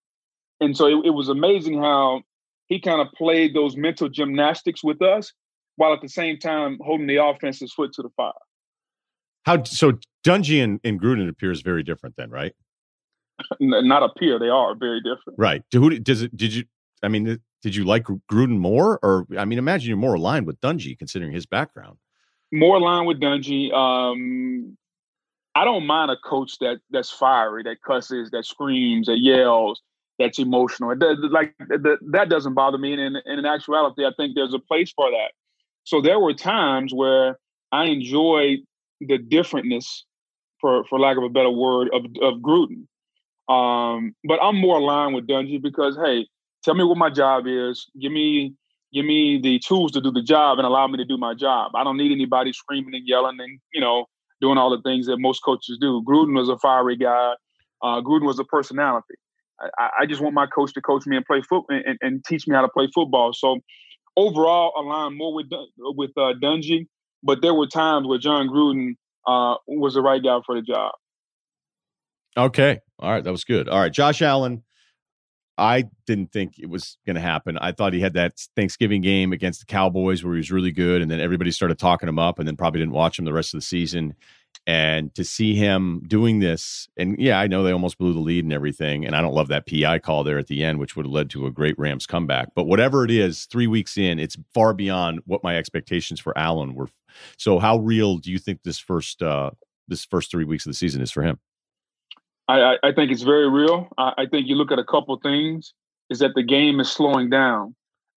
And so it, it was amazing how he kind of played those mental gymnastics with us while at the same time holding the offense's foot to the fire. How so? Dungy and, and Gruden appears very different then, right? Not appear; they are very different. Right. Who does it? Did you? I mean, did you like Gruden more, or I mean, imagine you're more aligned with Dungy considering his background. More aligned with Dungy. Um, I don't mind a coach that that's fiery, that cusses, that screams, that yells, that's emotional. It does, like that doesn't bother me. And in, in actuality, I think there's a place for that. So there were times where I enjoyed the differentness, for for lack of a better word, of of Gruden. Um, but I'm more aligned with Dungy because hey, tell me what my job is. Give me give me the tools to do the job and allow me to do my job. I don't need anybody screaming and yelling and you know doing all the things that most coaches do. Gruden was a fiery guy. Uh, Gruden was a personality. I, I, just want my coach to coach me and play football and, and, teach me how to play football. So overall, aligned more with with uh, Dungy but there were times where Jon Gruden uh, was the right guy for the job. Okay. All right. That was good. All right. Josh Allen, I didn't think it was going to happen. I thought he had that Thanksgiving game against the Cowboys where he was really good, and then everybody started talking him up, and then probably didn't watch him the rest of the season. And to see him doing this, and yeah, I know they almost blew the lead and everything, and I don't love that PI call there at the end, which would have led to a great Rams comeback. But whatever it is, three weeks in, it's far beyond what my expectations for Allen were. So, how real do you think this first uh, this first three weeks of the season is for him? I, I think it's very real. I, I think you look at a couple things. Is that the game is slowing down.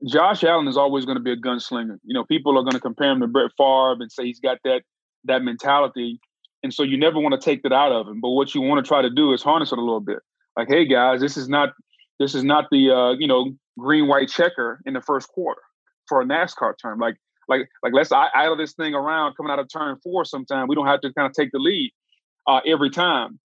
Josh Allen is always going to be a gunslinger. You know, people are going to compare him to Brett Favre and say he's got that that mentality. And so you never want to take that out of him. But what you want to try to do is harness it a little bit. Like, hey guys, this is not this is not the uh, you know green white checker in the first quarter for a NASCAR term. Like like like let's idle this thing around coming out of turn four. Sometime we don't have to kind of take the lead uh, every time.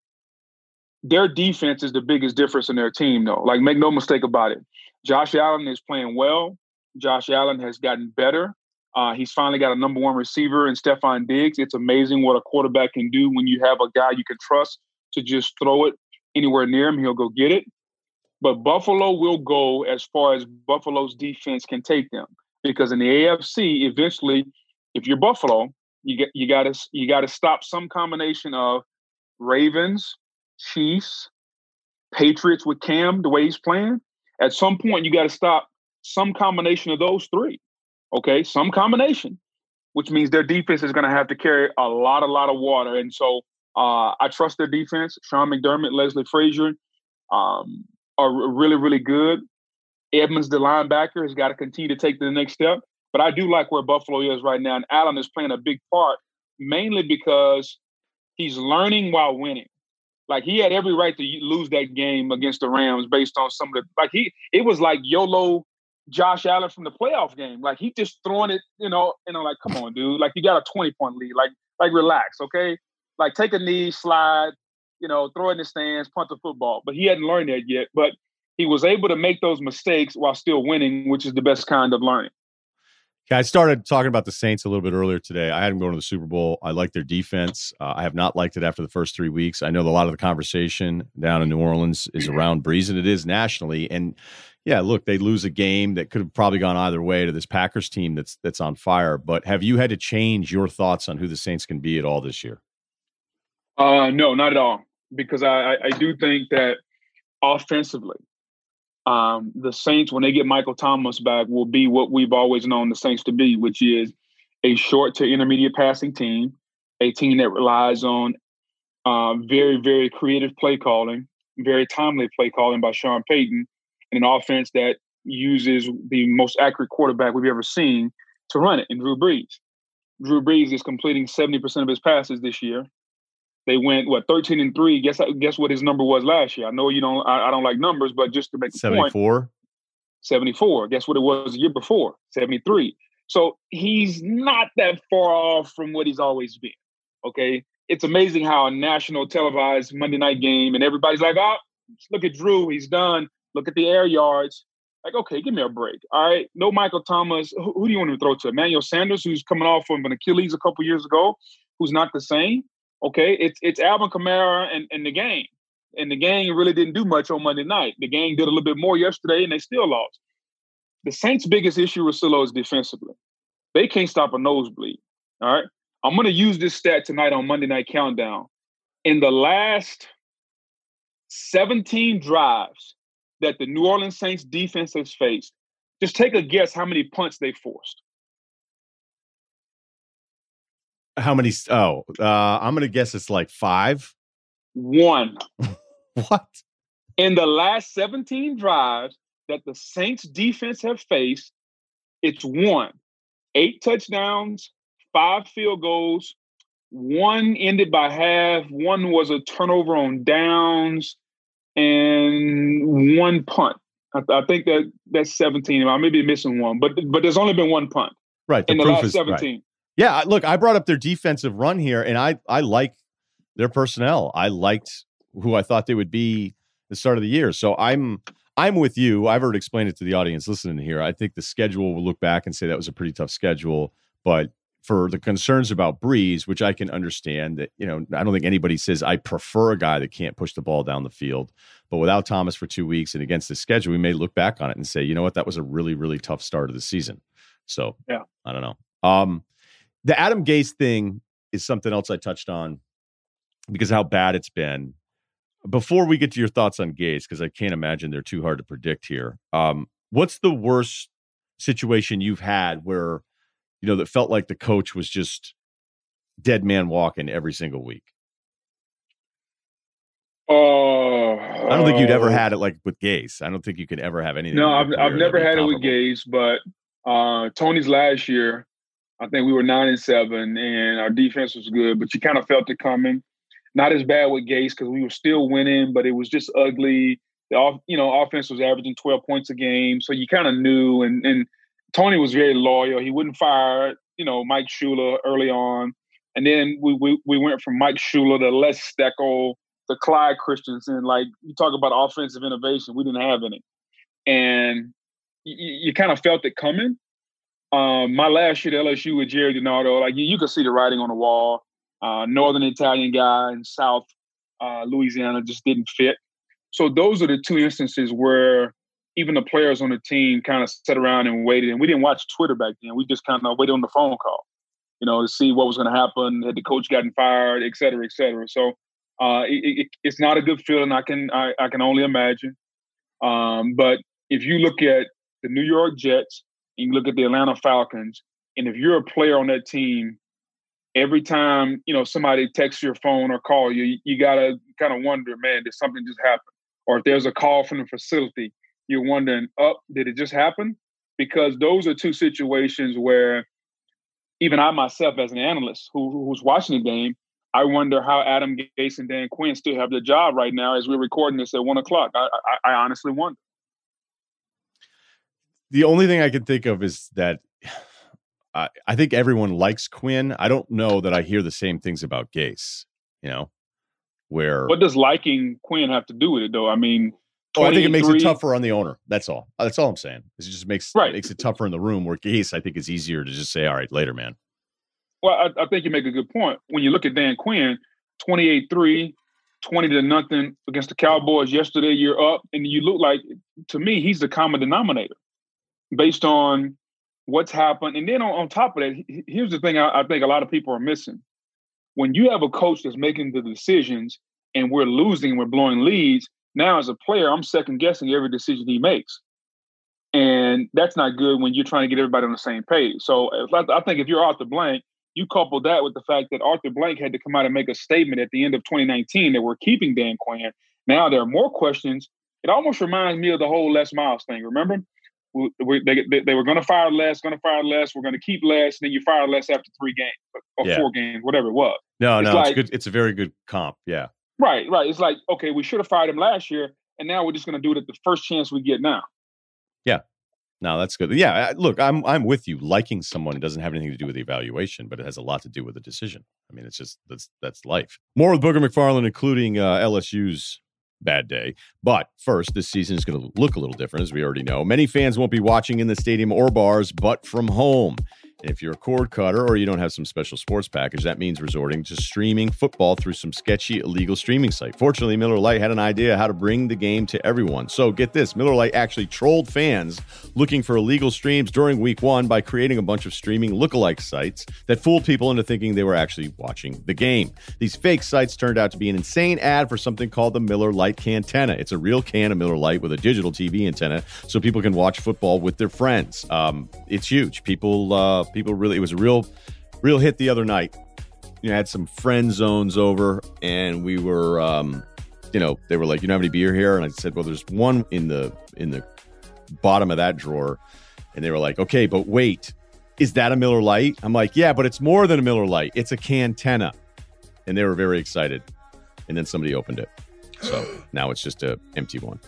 Their defense is the biggest difference in their team, though. Like make no mistake about it. Josh Allen is playing well. Josh Allen has gotten better. Uh, he's finally got a number one receiver in Stefon Diggs. It's amazing what a quarterback can do when you have a guy you can trust to just throw it anywhere near him. He'll go get it. But Buffalo will go as far as Buffalo's defense can take them because in the AFC, eventually, if you're Buffalo, you get you got to you got to stop some combination of Ravens, Chiefs, Patriots with Cam, the way he's playing. At some point, you got to stop some combination of those three. Okay, some combination, which means their defense is going to have to carry a lot, a lot of water. And so uh, I trust their defense. Sean McDermott, Leslie Frazier um, are really, really good. Edmunds, the linebacker, has got to continue to take the next step. But I do like where Buffalo is right now. And Allen is playing a big part, mainly because he's learning while winning. Like he had every right to lose that game against the Rams based on some of the like he it was like YOLO Josh Allen from the playoff game. Like he just throwing it, you know, and I'm like, come on, dude. Like you got a 20 point lead. Like, like relax, okay? Like take a knee, slide, you know, throw in the stands, punt the football. But he hadn't learned that yet. But he was able to make those mistakes while still winning, which is the best kind of learning. Okay, I started talking about the Saints a little bit earlier today. I had them going to the Super Bowl. I like their defense. Uh, I have not liked it after the first three weeks. I know a lot of the conversation down in New Orleans is around Brees, and it is nationally. And yeah, look, they lose a game that could have probably gone either way to this Packers team that's that's on fire. But have you had to change your thoughts on who the Saints can be at all this year? Uh, no, not at all. Because I, I do think that offensively, um, the Saints, when they get Michael Thomas back, will be what we've always known the Saints to be, which is a short to intermediate passing team, a team that relies on uh, very, very creative play calling, very timely play calling by Sean Payton, and an offense that uses the most accurate quarterback we've ever seen to run it in Drew Brees. Drew Brees is completing 70% of his passes this year. They went what 13 and three. Guess guess what his number was last year. I know you don't. I, I don't like numbers, but just to make the 74. Point, 74. Guess what it was the year before? 73. So he's not that far off from what he's always been. Okay. It's amazing how a national televised Monday night game and everybody's like, oh, look at Drew. He's done. Look at the air yards. Like, okay, give me a break. All right. No Michael Thomas. Who, who do you want to throw to? Emmanuel Sanders, who's coming off of an Achilles a couple years ago, who's not the same. Okay, it's it's Alvin Kamara and, and the gang. And the gang really didn't do much on Monday night. The gang did a little bit more yesterday and they still lost. The Saints' biggest issue Russillo is defensively. They can't stop a nosebleed. All right. I'm gonna use this stat tonight on Monday Night Countdown. In the last 17 drives that the New Orleans Saints defense has faced, just take a guess how many punts they forced. How many? Oh, uh, I'm gonna guess it's like five. One. what? In the last 17 drives that the Saints defense have faced, it's one. Eight touchdowns, five field goals, one ended by half, one was a turnover on downs, and one punt. I, I think that that's 17. I may be missing one, but but there's only been one punt. Right. The in the last is, 17. Right. Yeah, look, I brought up their defensive run here, and I I like their personnel. I liked who I thought they would be the start of the year. So I'm I'm with you. I've already explained it to the audience listening here. I think the schedule will look back and say that was a pretty tough schedule, but for the concerns about Brees, which I can understand that, you know, I don't think anybody says I prefer a guy that can't push the ball down the field. But without Thomas for two weeks and against the schedule, we may look back on it and say, you know what, that was a really, really tough start of the season. So yeah, I don't know. Um, the Adam Gase thing is something else I touched on because how bad it's been. Before we get to your thoughts on Gase, because I can't imagine they're too hard to predict here. Um, what's the worst situation you've had where you know that felt like the coach was just dead man walking every single week? Oh, I don't think you'd ever had it like with Gase. I don't think you could ever have anything. No, I've, I've never had it with Gase, but uh, Tony's last year, I think we were nine and seven, and our defense was good, but you kind of felt it coming. Not as bad with Gase because we were still winning, but it was just ugly. The off, you know, offense was averaging twelve points a game, so you kind of knew. And and Tony was very loyal. He wouldn't fire, you know, Mike Shula early on, and then we we, we went from Mike Shula to Les Steckel to Clyde Christensen. Like you talk about offensive innovation, we didn't have any, and you, you kind of felt it coming. Um, my last year at LSU with Jerry DiNardo, like you, you could see the writing on the wall. Uh, Northern Italian guy in South uh, Louisiana just didn't fit. So those are the two instances where even the players on the team kind of sat around and waited. And we didn't watch Twitter back then. We just kind of waited on the phone call, you know, to see what was going to happen. Had the coach gotten fired, et cetera, et cetera. So Uh, it, it, it's not a good feeling. I can I, I can only imagine. Um, but if you look at the New York Jets, you look at the Atlanta Falcons, and if you're a player on that team, every time you know somebody texts your phone or call you, you gotta kind of wonder, man, did something just happen? Or if there's a call from the facility, you're wondering, oh, did it just happen? Because those are two situations where even I myself, as an analyst who, who's watching the game, I wonder how Adam Gase and Dan Quinn still have their job right now as we're recording this at one o'clock. I, I, I honestly wonder. The only thing I can think of is that I, I think everyone likes Quinn. I don't know that I hear the same things about Gase. You know, where what does liking Quinn have to do with it, though? I mean, oh, I think it makes it tougher on the owner. That's all. That's all I'm saying. It just makes right. makes it tougher in the room. Where Gase, I think, is easier to just say, "All right, later, man." Well, I, I think you make a good point. When you look at Dan Quinn, 28-3, 20 to nothing against the Cowboys yesterday, you're up, and you look like to me, he's the common denominator based on what's happened. And then on, on top of that, here's the thing I, I think a lot of people are missing. When you have a coach that's making the decisions and we're losing, we're blowing leads, now as a player, I'm second guessing every decision he makes. And that's not good when you're trying to get everybody on the same page. So I think if you're Arthur Blank, you couple that with the fact that Arthur Blank had to come out and make a statement at the end of 2019 that we're keeping Dan Quinn. Now there are more questions. It almost reminds me of the whole Les Miles thing. Remember, we, we, they, they, they, were going to fire Les, going to fire Les. We're going to keep Les. and then you fire Les after three games or yeah. four games, whatever it was. No, it's no, like, it's good. It's a very good comp. Yeah. Right, right. It's like okay, we should have fired him last year, and now we're just going to do it at the first chance we get now. Yeah. No, that's good. Yeah, look, I'm I'm with you. Liking someone doesn't have anything to do with the evaluation, but it has a lot to do with the decision. I mean, it's just that's that's life. More with Booger McFarland, including uh, LSU's bad day. But first, this season is going to look a little different, as we already know. Many fans won't be watching in the stadium or bars, but from home. And if you're a cord cutter or you don't have some special sports package, that means resorting to streaming football through some sketchy illegal streaming site. Fortunately, Miller Lite had an idea how to bring the game to everyone. So get this Miller Lite actually trolled fans looking for illegal streams during week one by creating a bunch of streaming lookalike sites that fooled people into thinking they were actually watching the game. These fake sites turned out to be an insane ad for something called the Miller Lite Cantenna. It's a real can of Miller Lite with a digital TV antenna so people can watch football with their friends. Um, it's huge. People, uh, people really it was a real real hit the other night. You know, had some friend zones over and we were um, you know, they were like, "You don't have any beer here?" And I said, "Well, there's one in the in the bottom of that drawer." And they were like, "Okay, but wait, is that a Miller Lite?" I'm like, "Yeah, but it's more than a Miller Lite. It's a Cantenna." And they were very excited. And then somebody opened it. So now it's just a empty one.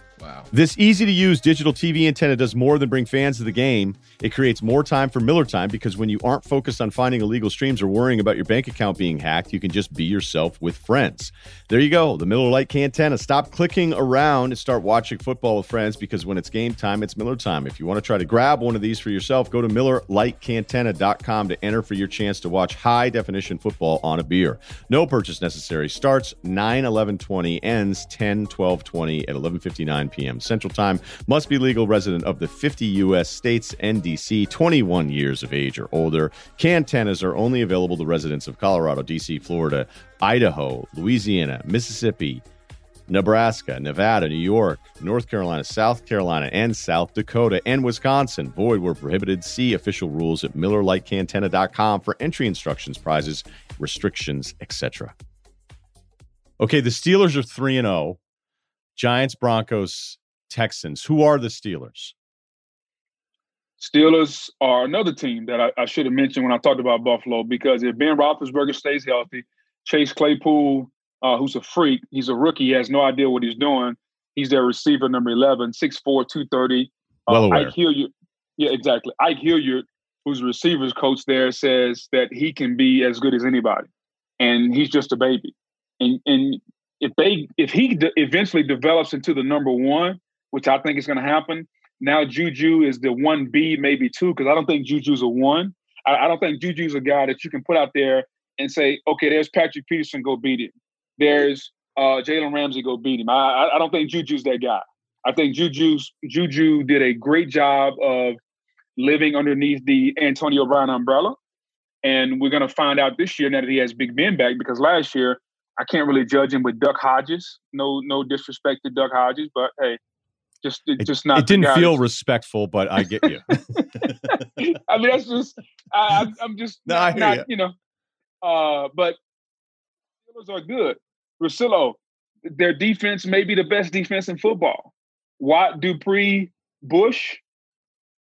This easy to use digital TV antenna does more than bring fans to the game. It creates more time for Miller time because when you aren't focused on finding illegal streams or worrying about your bank account being hacked, you can just be yourself with friends. There you go, the Miller Lite Cantenna. Stop clicking around and start watching football with friends because when it's game time, it's Miller time. If you want to try to grab one of these for yourself, go to MillerLiteCantenna.com to enter for your chance to watch high definition football on a beer. No purchase necessary. Starts 9 11 20, ends 10 12 20 at 11 59 p.m. Central Time. Must be legal resident of the 50 U.S. states and D.C., 21 years of age or older. Cantennas are only available to residents of Colorado, D.C., Florida, Idaho, Louisiana, Mississippi, Nebraska, Nevada, New York, North Carolina, South Carolina, and South Dakota, and Wisconsin. Void where prohibited. See official rules at MillerLiteCantenna.com for entry instructions, prizes, restrictions, etc. Okay, the Steelers are 3 and 0. Giants, Broncos, Texans. Who are the Steelers? Steelers are another team that I, I, should have mentioned when I talked about Buffalo because if Ben Roethlisberger stays healthy, Chase Claypool, uh, who's a freak, he's a rookie, he has no idea what he's doing. He's their receiver, number 11, 6'4", 230. Uh, well aware. Ike Hilliard, yeah, exactly. Ike Hilliard, who's a receivers coach there, says that he can be as good as anybody, and he's just a baby. And and if they if he de- eventually develops into the number one, which I think is going to happen, now Juju is the one B, maybe two, because I don't think Juju's a one. I, I, don't think Juju's a guy that you can put out there and say, okay, there's Patrick Peterson, go beat him. There's uh, Jalen Ramsey, go beat him. I, I don't think Juju's that guy. I think Juju's Juju did a great job of living underneath the Antonio Brown umbrella. And we're going to find out this year now that he has Big Ben back because last year I can't really judge him with Duck Hodges. No, no disrespect to Duck Hodges, but hey, just it, just not. It didn't feel respectful, but I get you. I mean, that's just I, I'm, I'm just No, not, not, ya. you know. Uh, but Steelers are good. Russillo, their defense may be the best defense in football. Watt, Dupree, Bush.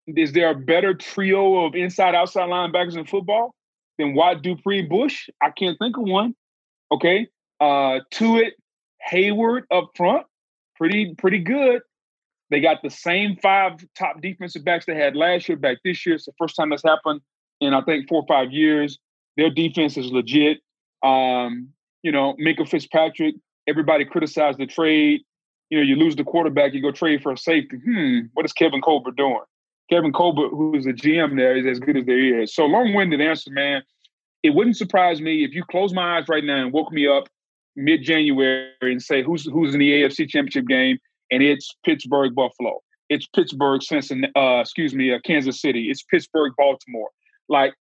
Is there a better trio of inside outside linebackers in football than Watt, Dupree, Bush? I can't think of one. Okay, uh, to it, Heyward up front, pretty pretty good. They got the same five top defensive backs they had last year back this year. It's the first time that's happened in I think four or five years. Their defense is legit. Um, you know, Minkah Fitzpatrick. Everybody criticized the trade. You know, you lose the quarterback, you go trade for a safety. Hmm, what is Kevin Colbert doing? Kevin Colbert, who's the GM there, is as good as there is. So long-winded answer, man. It wouldn't surprise me if you close my eyes right now and woke me up mid-January and say who's who's in the AFC Championship game, and it's Pittsburgh Buffalo. It's Pittsburgh Cincinnati. Uh, excuse me, uh, Kansas City. It's Pittsburgh Baltimore. Like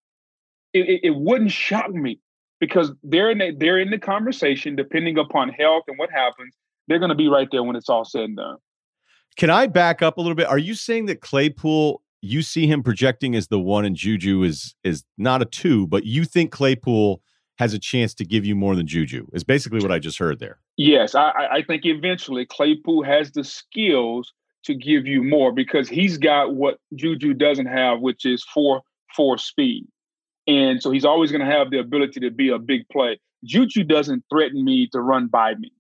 it, it, it wouldn't shock me because they're in the, they're in the conversation. Depending upon health and what happens, they're going to be right there when it's all said and done. Can I back up a little bit? Are you saying that Claypool, you see him projecting as the one, and Juju is is not a two, but you think Claypool has a chance to give you more than Juju? Is basically what I just heard there. Yes, I, I- think eventually Claypool has the skills to give you more because he's got what Juju doesn't have, which is four four speed, and so he's always going to have the ability to be a big play. Juju doesn't threaten me to run by me.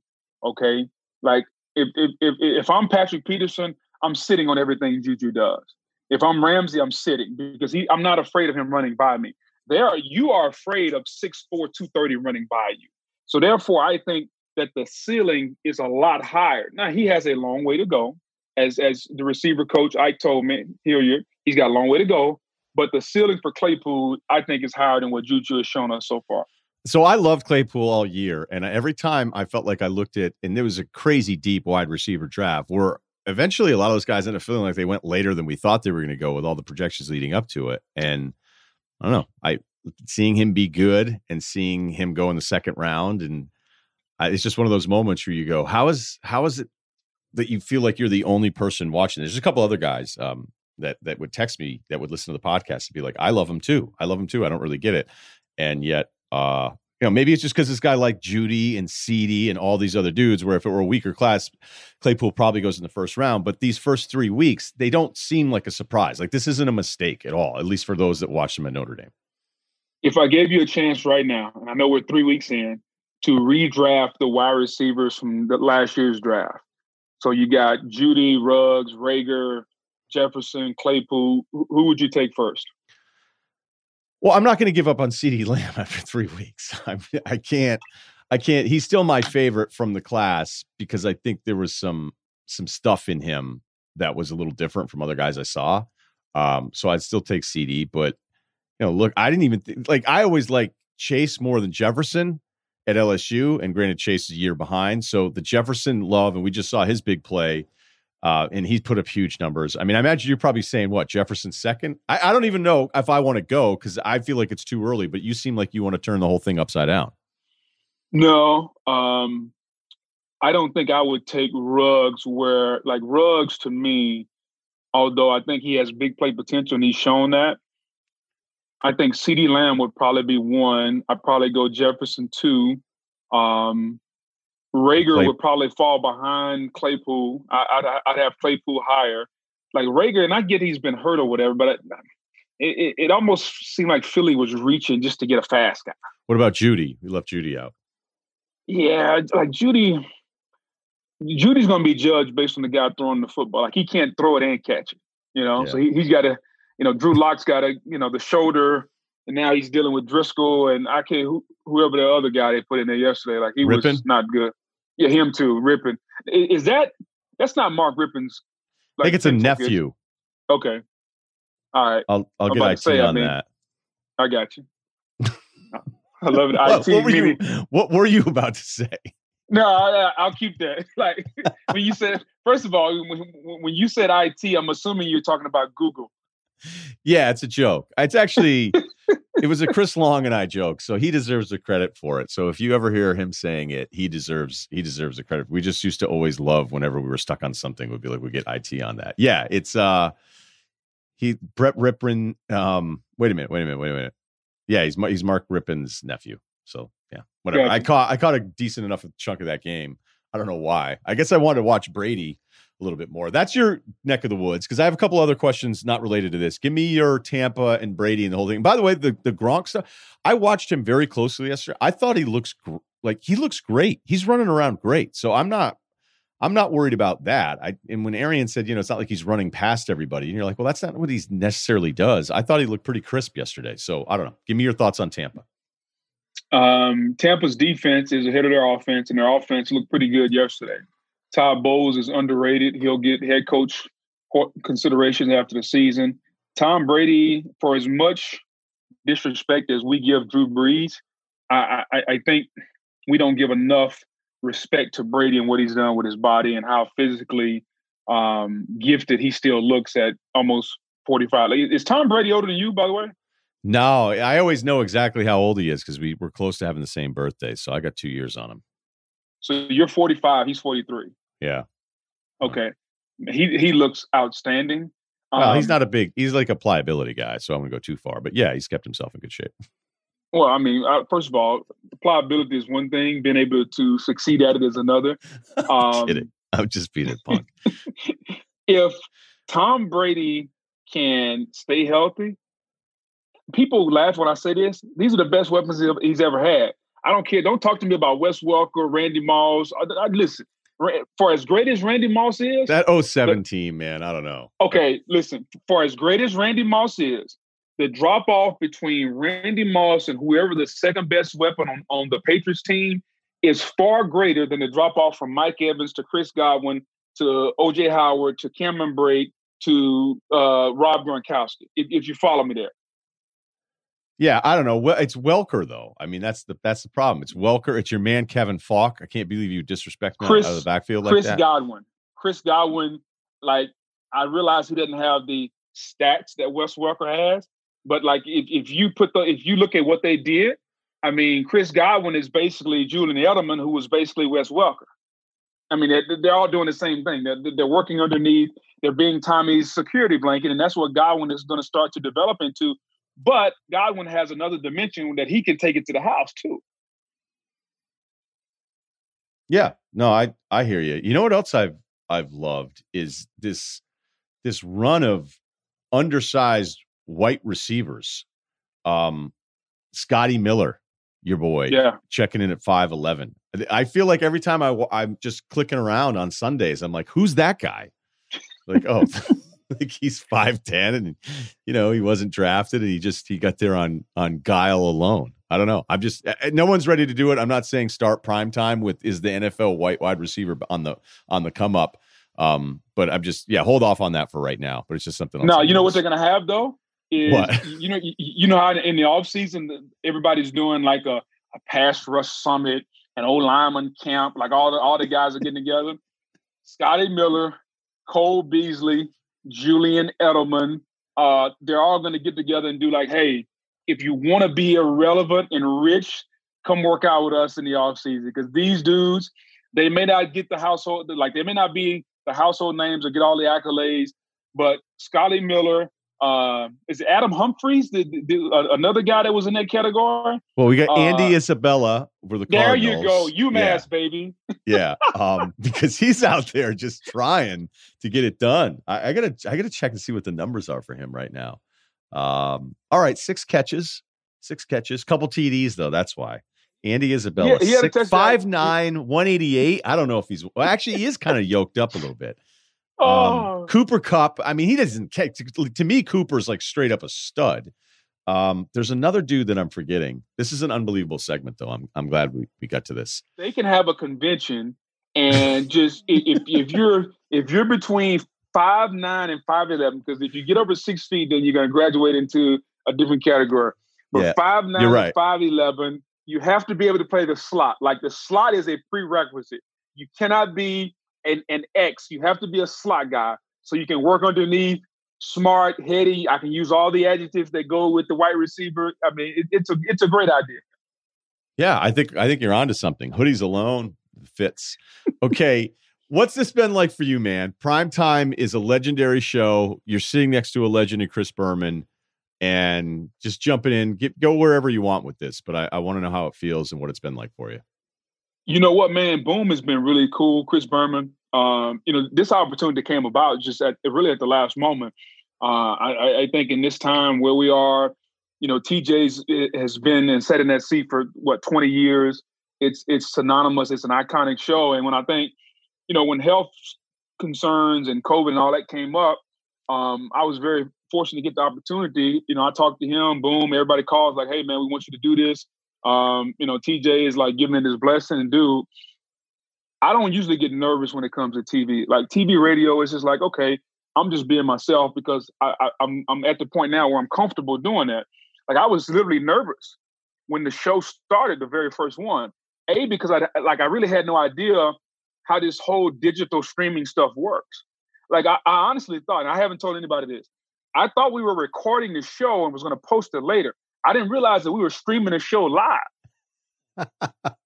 Okay, like if if if, if I'm Patrick Peterson, I'm sitting on everything Juju does. If I'm Ramsey, I'm sitting because he, I'm not afraid of him running by me. There, are, you are afraid of 6'4", 230 running by you. So therefore, I think that the ceiling is a lot higher. Now he has a long way to go. As as the receiver coach Ike told me, you he's got a long way to go. But the ceiling for Claypool, I think, is higher than what Juju has shown us so far. So I loved Claypool all year, and every time I felt like I looked at, and there was a crazy deep wide receiver draft where eventually a lot of those guys ended up feeling like they went later than we thought they were going to go with all the projections leading up to it. And I don't know, I seeing him be good and seeing him go in the second round, and I, it's just one of those moments where you go, how is how is it that you feel like you're the only person watching? There's a couple other guys um, that that would text me that would listen to the podcast and be like, I love him too, I love him too. I don't really get it, and yet uh you know maybe it's just because this guy like jeudy and CeeDee and all these other dudes where if it were a weaker class claypool probably goes in the first round but these first three weeks they don't seem like a surprise like this isn't a mistake at all at least for those that watch them at notre dame If I gave you a chance right now, and I know we're three weeks in, to redraft the wide receivers from the last year's draft. So you got Jeudy, Ruggs, Reagor, Jefferson, Claypool. Who would you take first? Well i'm not going to give up on CeeDee lamb after three weeks I'm, i can't i can't he's still my favorite from the class because i think there was some some stuff in him that was a little different from other guys i saw um so i'd still take CeeDee but you know, look, I didn't even think, like I always like Chase more than Jefferson at LSU, and granted, Chase is a year behind. So the Jefferson love, and we just saw his big play, uh, and he put up huge numbers. I mean, I imagine you're probably saying what Jefferson second. I, I don't even know if I want to go because I feel like it's too early. But you seem like you want to turn the whole thing upside down. No, um, I don't think I would take Ruggs where like Ruggs to me, although I think he has big play potential and he's shown that. I think CeeDee Lamb would probably be one. I'd probably go Jefferson two. Um, Reagor Clay- would probably fall behind Claypool. I, I'd, I'd have Claypool higher. Like Reagor, and I get he's been hurt or whatever, but it, it, it almost seemed like Philly was reaching just to get a fast guy. What about Jeudy? We left Jeudy out. Yeah, like Jeudy, Jeudy's gonna be judged based on the guy throwing the football. Like he can't throw it and catch it. You know, so he, he's got to, you know, Drew Lock's got a, you know, the shoulder, and now he's dealing with Driskel and I can't who, whoever the other guy they put in there yesterday. Like he Rypien? was not good. Yeah, him too, Rypien. Is, that that's not Mark Rypien's? I think it's a nephew. Okay, all right, I'll I'll I'm get about IT to say, I on mean, that. I got you. I love it. What, IT what were you? What were you about to say? No, I, I'll keep that. Like when you said, first of all, when, when you said IT, I'm assuming you're talking about Google. Yeah, it's a joke. It's actually it was a Chris Long and I joke, so he deserves the credit for it. So if you ever hear him saying it, he deserves he deserves the credit. We just used to always love whenever we were stuck on something, we'd be like, we get IT on that. Yeah, it's uh he Brett Rypien. Um, wait a minute, wait a minute, wait a minute. Yeah, he's he's Mark Rypien's nephew. So yeah, whatever. Gotcha. I caught I caught a decent enough chunk of that game. I don't know why. I guess I wanted to watch Brady a little bit more. That's your neck of the woods because I have a couple other questions not related to this. Give me your Tampa and Brady and the whole thing. By the way, the the Gronk stuff. I watched him very closely yesterday. I thought he looks gr- like he looks great. He's running around great. So I'm not I'm not worried about that. I and when Arian said, you know, it's not like he's running past everybody, and you're like, well, that's not what he necessarily does. I thought he looked pretty crisp yesterday. So I don't know. Give me your thoughts on Tampa. Um, Tampa's defense is ahead of their offense, and their offense looked pretty good yesterday. Todd Bowles is underrated. He'll get head coach considerations after the season. Tom Brady, for as much disrespect as we give Drew Brees, I, I, I think we don't give enough respect to Brady and what he's done with his body and how physically um, gifted he still looks at almost 45. Is Tom Brady older than you, by the way? No, I always know exactly how old he is because we were close to having the same birthday. So I got two years on him. So you're 45, he's 43. Yeah. Okay. He he looks outstanding. Well, he's Um, not a big. He's like a pliability guy, so I'm gonna go too far. But yeah, he's kept himself in good shape. Well, I mean, uh, first of all, pliability is one thing. Being able to succeed at it is another. Um, Kidding. I'm just being a punk. if Tom Brady can stay healthy, people laugh when I say this. These are the best weapons he's ever had. I don't care. Don't talk to me about Wes Welker, Randy Moss. I, I- listen, for as great as Randy Moss is, That 07 team, man, I don't know. okay, listen, for as great as Randy Moss is, the drop off between Randy Moss and whoever the second best weapon on, on the Patriots team is far greater than the drop off from Mike Evans to Chris Godwin to OJ Howard to Cameron Brate to uh, Rob Gronkowski. If, if you follow me there, Yeah, I don't know. It's Welker though. I mean, that's the that's the problem. It's Welker. It's your man Kevin Faulk. I can't believe you disrespect me Chris- out of the backfield like Chris that. Godwin. Chris Godwin, like I realize he doesn't have the stats that Wes Welker has, but like if, if you put the if you look at what they did, I mean, Chris Godwin is basically Julian Edelman, who was basically Wes Welker. I mean, they're, they're all doing the same thing. They're, they're working underneath. They're being Tommy's security blanket, and that's what Godwin is going to start to develop into. But Godwin has another dimension that he can take it to the house too. Yeah, no, I I hear you. You know what else I've I've loved is this this run of undersized white receivers. Um, Scotty Miller, your boy, Yeah. checking in at five eleven. I feel like every time I I'm just clicking around on Sundays, I'm like, who's that guy? Like, oh, like he's five ten, and you know he wasn't drafted, and he just he got there on on guile alone. I don't know. I'm just uh, no one's ready to do it. I'm not saying start prime time with is the NFL white wide receiver on the on the come up. Um, but I'm just yeah, hold off on that for right now. But it's just something. else No, you know what they're gonna have though is What? you know you, you know how in the off season everybody's doing like a, a pass rush summit, an old lineman camp, like all the all the guys are getting together. Scotty Miller, Cole Beasley, Julian Edelman, uh, they're all gonna get together and do like, hey, if you want to be irrelevant and rich, come work out with us in the off season because these dudes they may not get the household like they may not be the household names or get all the accolades, but Scotty Miller, uh, is it Adam Humphries, the, the, uh, another guy that was in that category. Well, we got uh, Andy Isabella for the There Cardinals. you go, UMass Yeah. baby. yeah um because he's out there just trying to get it done I, I gotta i gotta check and see what the numbers are for him right now um all right six catches six catches couple td's though that's why andy isabella Yeah, he had a six, touchdown. 188 i don't know if he's well actually he is kind of yoked up a little bit um, Oh, Cooper Kupp i mean he doesn't to, me cooper's like straight up a stud um there's another dude that i'm forgetting this is an unbelievable segment though i'm, I'm glad we, we got to this they can have a convention and just if if you're if you're between five nine and five eleven, because if you get over six feet, then you're gonna graduate into a different category. But Yeah, five nine right. five eleven, you have to be able to play the slot. Like the slot is a prerequisite. You cannot be an, an X. You have to be a slot guy so you can work underneath smart, heady. I can use all the adjectives that go with the wide receiver. I mean, it, it's a it's a great idea. Yeah, I think I think you're onto something. Hoodies alone fits. Okay. What's this been like for you, man? Prime Time is a legendary show. You're sitting next to a legend in Chris Berman and just jumping in, get, go wherever you want with this. But I, I want to know how it feels and what it's been like for you. You know what, man? Boom has been really cool. Chris Berman. Um, you know, this opportunity came about just at really at the last moment. Uh, I, I think in this time where we are, you know, TJ's has been and sat in that seat for what 20 years. It's it's synonymous. It's an iconic show. And when I think you know, when health concerns and COVID and all that came up, um, I was very fortunate to get the opportunity. You know, I talked to him, boom, everybody calls like, hey man, we want you to do this. Um, you know, TJ is like giving it his blessing and dude. I don't usually get nervous when it comes to TV. Like TV radio is just like, okay, I'm just being myself because I, I, I'm I'm at the point now where I'm comfortable doing that. Like I was literally nervous when the show started, the very first one. A because I like I really had no idea how this whole digital streaming stuff works. Like I, I honestly thought, and I haven't told anybody this, I thought we were recording the show and was going to post it later. I didn't realize that we were streaming the show live.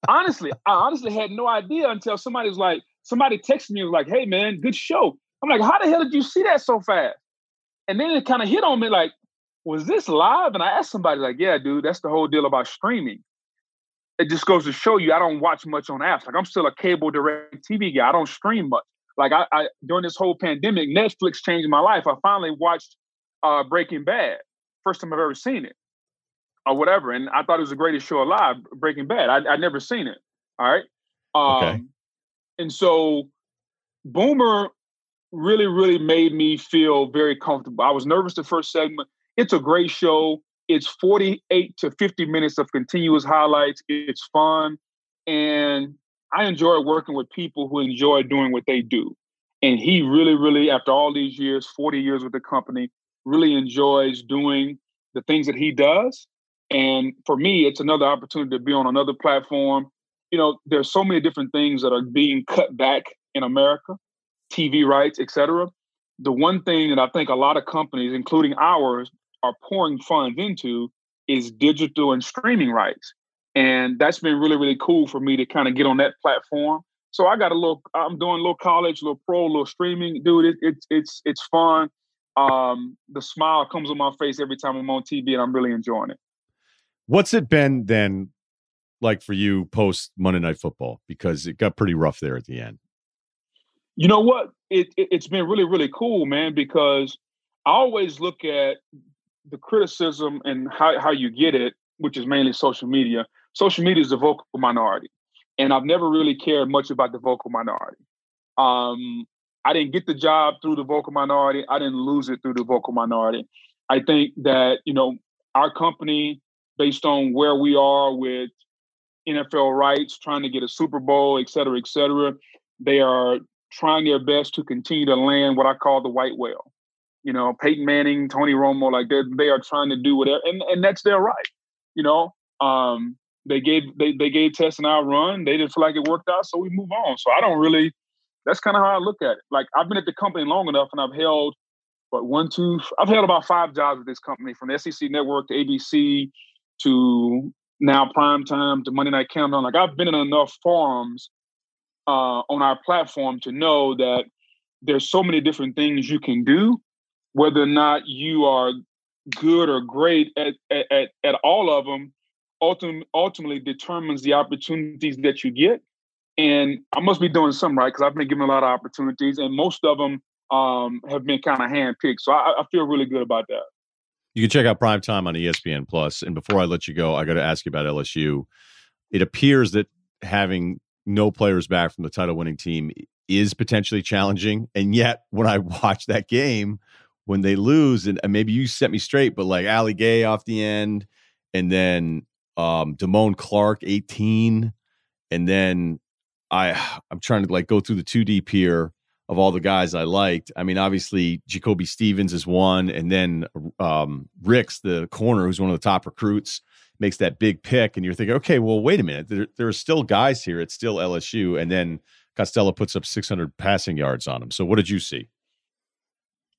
Honestly, I honestly had no idea until somebody was like, somebody texted me was like, "Hey man, good show." I'm like, "How the hell did you see that so fast?" And then it kind of hit on me like, "Was this live?" And I asked somebody like, "Yeah, dude, that's the whole deal about streaming." it just goes to show you I don't watch much on apps. Like I'm still a cable direct TV guy. I don't stream much. Like I, I during this whole pandemic, Netflix changed my life. I finally watched uh, Breaking Bad. First time I've ever seen it, or whatever. And I thought it was the greatest show alive, Breaking Bad. I would never seen it. All right. Um, okay. And so Boomer really, really made me feel very comfortable. I was nervous the first segment. It's a great show. It's 48 to 50 minutes of continuous highlights. It's fun. And I enjoy working with people who enjoy doing what they do. And he really, really, after all these years, 40 years with the company, really enjoys doing the things that he does. And for me, it's another opportunity to be on another platform. You know, there's so many different things that are being cut back in America, TV rights, etc. The one thing that I think a lot of companies, including ours, are pouring funds into is digital and streaming rights. And that's been really, really cool for me to kind of get on that platform. So I got a little, I'm doing a little college, a little pro, a little streaming. Dude, it, it, it's it's fun. Um, the smile comes on my face every time I'm on TV and I'm really enjoying it. What's it been then like for you post Monday Night Football? Because it got pretty rough there at the end. You know what? It, it, it's been really, really cool, man, because I always look at the criticism and how, how you get it, which is mainly social media, social media is the vocal minority. And I've never really cared much about the vocal minority. Um, I didn't get the job through the vocal minority. I didn't lose it through the vocal minority. I think that, you know, our company, based on where we are with NFL rights, trying to get a Super Bowl, et cetera, et cetera, they are trying their best to continue to land what I call the white whale you know, Peyton Manning, Tony Romo, like they they are trying to do whatever, and and that's their right. You know, um, they gave they they gave Tess and I run. They didn't feel like it worked out, so we move on. So I don't really. That's kind of how I look at it. Like I've been at the company long enough, and I've held, what one, two, I've held about five jobs at this company, from the SEC Network to ABC to now Prime Time to Monday Night Countdown. Like I've been in enough forums uh, on our platform to know that there's so many different things you can do whether or not you are good or great at at, at all of them ultimately ultimately determines the opportunities that you get and i must be doing something right because i've been given a lot of opportunities and most of them um, have been kind of handpicked so I, I feel really good about that you can check out prime time on espn Plus. and before i let you go i got to ask you about lsu it appears that having no players back from the title winning team is potentially challenging and yet when i watch that game when they lose, and, maybe you set me straight, but like Ali Gaye off the end, and then um Damone Clark 18, and then I I'm trying to like go through the two deep here of all the guys I liked. I mean, obviously Jacoby Stevens is one, and then um Ricks, the corner, who's one of the top recruits, makes that big pick, and you're thinking, okay, well, wait a minute, there, there are still guys here. It's still LSU, and then Costello puts up 600 passing yards on him. So, what did you see?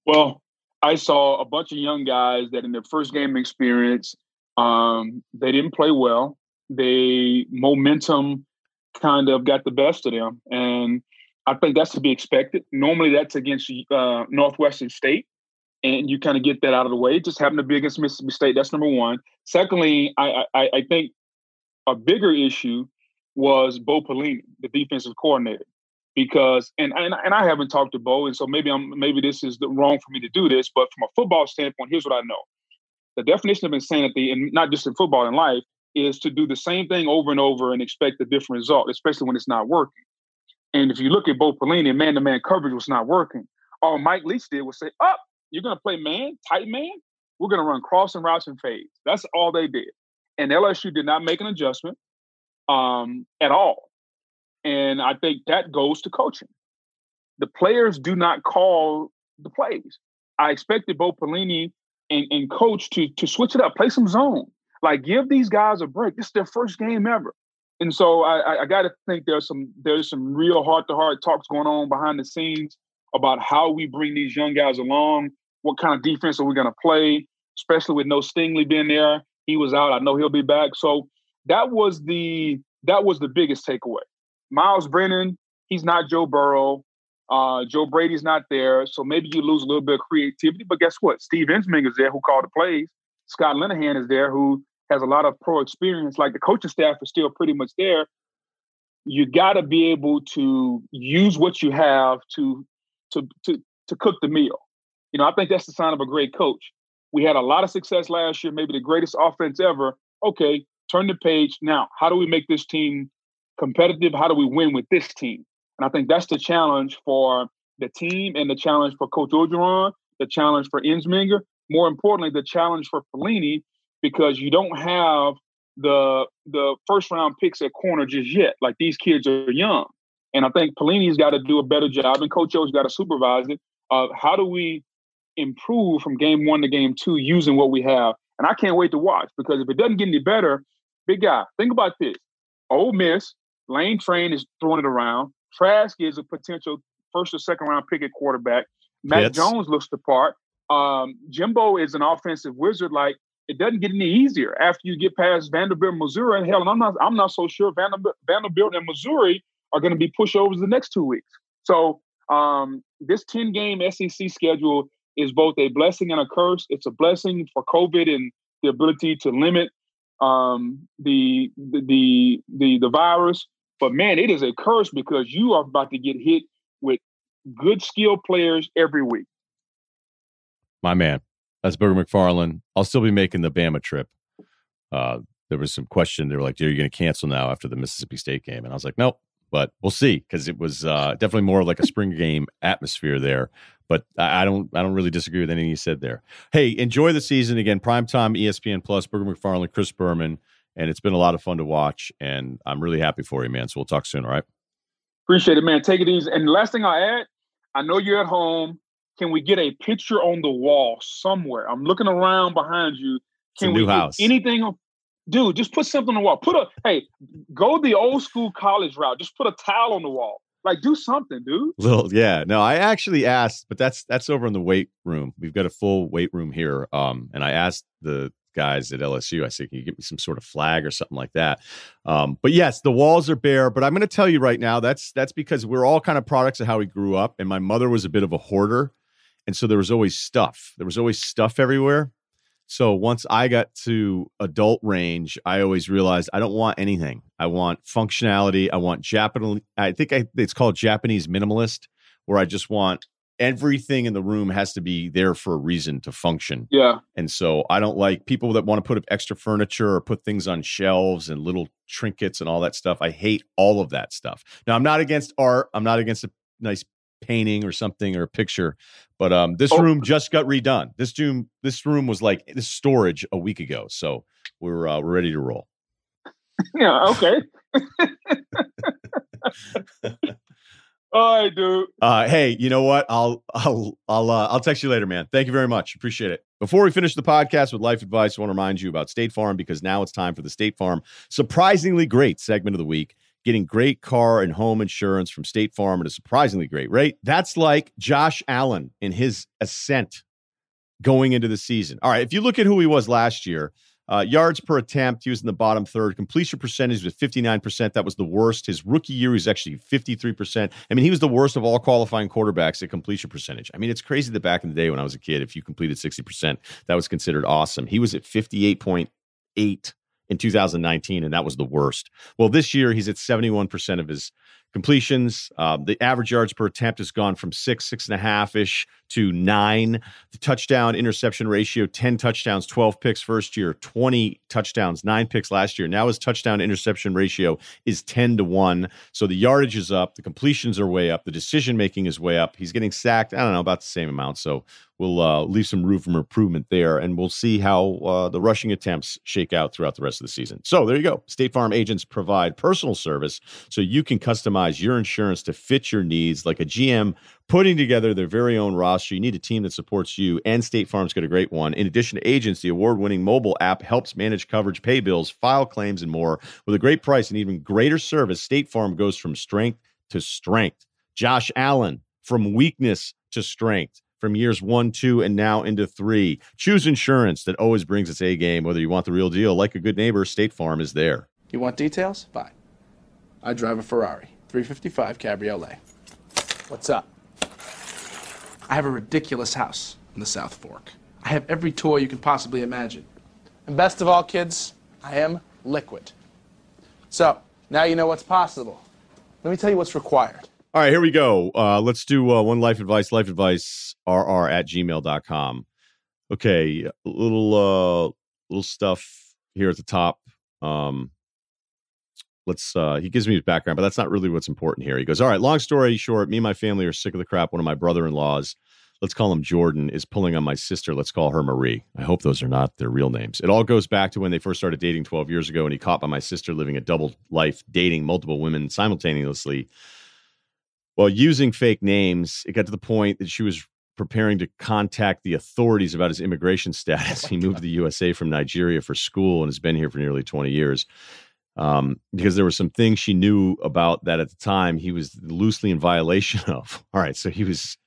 Well, I saw a bunch of young guys that in their first game experience, um, they didn't play well. They momentum kind of got the best of them, and I think that's to be expected. Normally, that's against uh, Northwestern State, and you kind of get that out of the way. Just happened to be against Mississippi State. That's number one. Secondly, I, I, I think a bigger issue was Bo Pelini, the defensive coordinator, because and, and and I haven't talked to Bo, and so maybe I'm maybe this is the, wrong for me to do this, but from a football standpoint, here's what I know: the definition of insanity, and not just in football in life, is to do the same thing over and over and expect a different result, especially when it's not working. And if you look at Bo Pelini, man-to-man coverage was not working. All Mike Leach did was say, "Up, oh, you're going to play man, tight man. We're going to run crossing routes and fades." That's all they did. And LSU did not make an adjustment um, at all. And I think that goes to coaching. The players do not call the plays. I expected Bo Pelini and, and coach to to switch it up, play some zone, like give these guys a break. This is their first game ever. And so I, I got to think there's some there's some real heart to heart talks going on behind the scenes about how we bring these young guys along. What kind of defense are we going to play, especially with no Stingley being there? He was out. I know he'll be back. So that was the that was the biggest takeaway. Myles Brennan, he's not Joe Burrow. Uh, Joe Brady's not there, so maybe you lose a little bit of creativity. But guess what? Steve Ensminger is there, who called the plays. Scott Linehan is there, who has a lot of pro experience. Like the coaching staff is still pretty much there. You got to be able to use what you have to to to to cook the meal. You know, I think that's the sign of a great coach. We had a lot of success last year, maybe the greatest offense ever. Okay, turn the page. Now, how do we make this team competitive? How do we win with this team? And I think that's the challenge for the team and the challenge for Coach Orgeron, the challenge for Ensminger, more importantly, the challenge for Pelini, because you don't have the the first round picks at corner just yet. Like these kids are young. And I think Pelini's got to do a better job, and Coach O's got to supervise it. How do we improve from game one to game two using what we have? And I can't wait to watch because if it doesn't get any better, big guy, think about this: Ole Miss, Lane Train is throwing it around. Trask is a potential first or second round pick at quarterback. Mac. Jones looks the part. Um, Jimbo is an offensive wizard. Like it doesn't get any easier after you get past Vanderbilt, Missouri, and hell, and I'm not I'm not so sure Vanderbilt, and Missouri are going to be pushovers the next two weeks. So um, this 10 game SEC schedule is both a blessing and a curse. It's a blessing for COVID and the ability to limit um, the, the the the the virus, but man, it is a curse because you are about to get hit with good skill players every week. My man, that's Booger McFarland. I'll still be making the Bama trip. Uh, there was some question. They were like, "Are you going to cancel now after the Mississippi State game?" And I was like, "Nope." But we'll see because it was uh, definitely more like a spring game atmosphere there. But I, I don't, I don't really disagree with anything you said there. Hey, enjoy the season again. Primetime ESPN Plus. Booger McFarland, Chris Berman and it's been a lot of fun to watch. And I'm really happy for you, man. So we'll talk soon. All right. Appreciate it, man. Take it easy. And the last thing I'll add, I know you're at home. Can we get a picture on the wall somewhere? I'm looking around behind you. Can we house. anything on? Dude, just put something on the wall. Put a hey, go the old school college route. Just put a towel on the wall. Like do something, dude. Little, yeah. No, I actually asked, but that's that's over in the weight room. We've got a full weight room here. Um, and I asked the guys at LSU. I said, can you get me some sort of flag or something like that? Um, but yes, the walls are bare. But I'm going to tell you right now, that's that's because we're all kind of products of how we grew up. And my mother was a bit of a hoarder, and so there was always stuff. There was always stuff everywhere. So once I got to adult range, I always realized I don't want anything. I want functionality. I want Japanese. I think I, it's called Japanese minimalist, where I just want everything in the room has to be there for a reason to function. Yeah. And so I don't like people that want to put up extra furniture or put things on shelves and little trinkets and all that stuff. I hate all of that stuff. Now I'm not against art. I'm not against a nice painting or something or a picture, but um this oh. room just got redone. This room this room was like this storage a week ago. So we're uh, we're ready to roll. yeah, okay. All right, dude. Uh, hey, you know what? I'll I'll I'll uh, I'll text you later, man. Thank you very much. Appreciate it. Before we finish the podcast with life advice, I want to remind you about State Farm because now it's time for the State Farm surprisingly great segment of the week. Getting great car and home insurance from State Farm at a surprisingly great rate. That's like Josh Allen in his ascent going into the season. All right, if you look at who he was last year, uh, yards per attempt, he was in the bottom third. Completion percentage was 59%. That was the worst. His rookie year, he was actually 53%. I mean, he was the worst of all qualifying quarterbacks at completion percentage. I mean, it's crazy that back in the day when I was a kid, if you completed 60%, that was considered awesome. He was at 58.8 in 2019, and that was the worst. Well, this year, he's at 71% of his completions. Um, the average yards per attempt has gone from six, six and a half ish to nine. The touchdown interception ratio 10 touchdowns, 12 picks first year, 20 touchdowns, nine picks last year. Now his touchdown interception ratio is 10 to 1. So the yardage is up, the completions are way up, the decision making is way up. He's getting sacked, I don't know, about the same amount. So we'll uh, leave some room for improvement there, and we'll see how uh, the rushing attempts shake out throughout the rest of the season. So there you go. State Farm agents provide personal service so you can customize your insurance to fit your needs, like a GM putting together their very own roster. You need a team that supports you, and State Farm's got a great one. In addition to agents, the award winning mobile app helps manage coverage, pay bills, file claims, and more. With a great price and even greater service, State Farm goes from strength to strength. Josh Allen, from weakness to strength from years one, two, and now into three. Choose insurance that always brings its A game. Whether you want the real deal, like a good neighbor, State Farm is there. You want details? Fine. I drive a Ferrari 355 Cabriolet. What's up? I have a ridiculous house in the South Fork. I have every toy you can possibly imagine. And best of all, kids, I am liquid. So, now you know what's possible. Let me tell you what's required. All right, here we go. Uh, let's do uh, one life advice, life advice, rr at gmail.com. Okay, little uh little stuff here at the top. Um let's uh he gives me his background, but that's not really what's important here. He goes, All right, long story short, me and my family are sick of the crap. One of my brother-in-laws, let's call him Jordan, is pulling on my sister. Let's call her Marie. I hope those are not their real names. It all goes back to when they first started dating 12 years ago, and he caught by my sister living a double life, dating multiple women simultaneously while using fake names, it got to the point that she was preparing to contact the authorities about his immigration status. Oh he moved God. to the USA from Nigeria for school and has been here for nearly 20 years. Um, because there were some things she knew about that at the time he was loosely in violation of. All right, so he was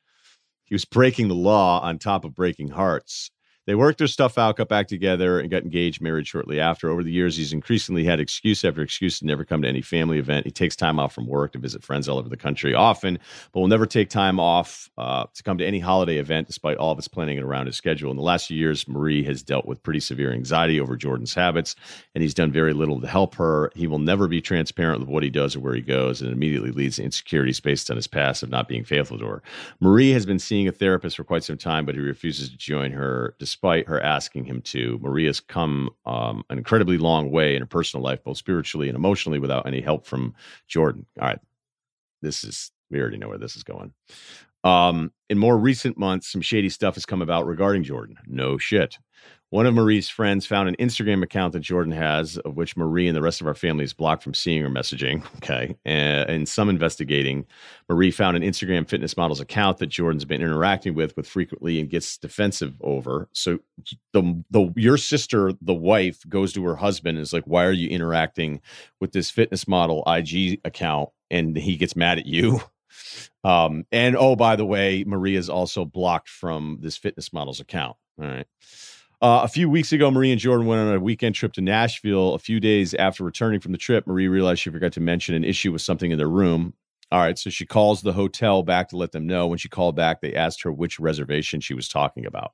he was breaking the law on top of breaking hearts. They worked their stuff out, got back together, and got engaged, married shortly after. Over the years, he's increasingly had excuse after excuse to never come to any family event. He takes time off from work to visit friends all over the country often, but will never take time off uh, to come to any holiday event despite all of his planning and around his schedule. In the last few years, Marie has dealt with pretty severe anxiety over Jordan's habits, and he's done very little to help her. He will never be transparent with what he does or where he goes, and immediately leads to insecurities based on his past of not being faithful to her. Marie has been seeing a therapist for quite some time, but he refuses to join her her asking him to. Maria's come um, an incredibly long way in her personal life, both spiritually and emotionally, without any help from Jordan. All right, this is we already know where this is going. Um, in more recent months, some shady stuff has come about regarding Jordan. No shit. One of Marie's friends found an Instagram account that Jordan has, of which Marie and the rest of our family is blocked from seeing or messaging. Okay. And some investigating, Marie found an Instagram fitness model's account that Jordan's been interacting with, with frequently and gets defensive over. So the, the your sister, the wife, goes to her husband and is like, Why are you interacting with this fitness model IG account? And he gets mad at you. Um, and oh, by the way, Marie is also blocked from this fitness model's account. All right. Uh, a few weeks ago, Marie and Jordan went on a weekend trip to Nashville. A few days after returning from the trip, Marie realized she forgot to mention an issue with something in their room. All right, so she calls the hotel back to let them know. When she called back, they asked her which reservation she was talking about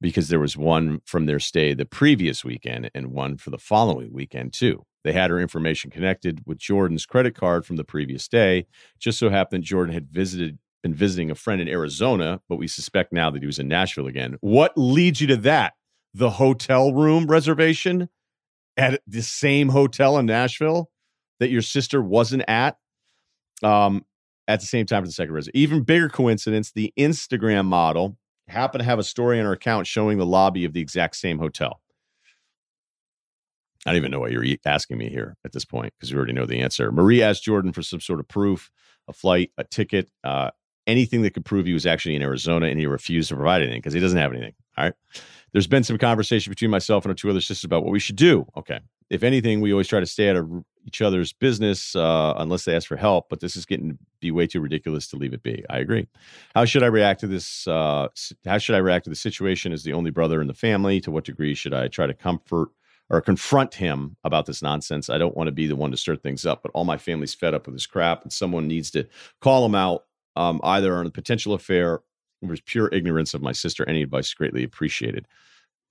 because there was one from their stay the previous weekend and one for the following weekend, too. They had her information connected with Jordan's credit card from the previous day. Just so happened Jordan had visited been visiting a friend in Arizona, but we suspect now that he was in Nashville again. What leads you to that? The hotel room reservation at the same hotel in Nashville that your sister wasn't at um, at the same time for the second reservation. Even bigger coincidence, the Instagram model happened to have a story on her account showing the lobby of the exact same hotel. I don't even know why you're asking me here at this point because you already know the answer. Marie asked Jordan for some sort of proof, a flight, a ticket. Uh, anything that could prove he was actually in Arizona, and he refused to provide anything because he doesn't have anything. All right. There's been some conversation between myself and our two other sisters about what we should do. Okay. If anything, we always try to stay out of each other's business uh, unless they ask for help. But this is getting to be way too ridiculous to leave it be. I agree. How should I react to this? Uh, how should I react to the situation as the only brother in the family? To what degree should I try to comfort or confront him about this nonsense? I don't want to be the one to stir things up, but all my family's fed up with this crap, and someone needs to call him out um, either on a potential affair or his pure ignorance of my sister. Any advice greatly appreciated.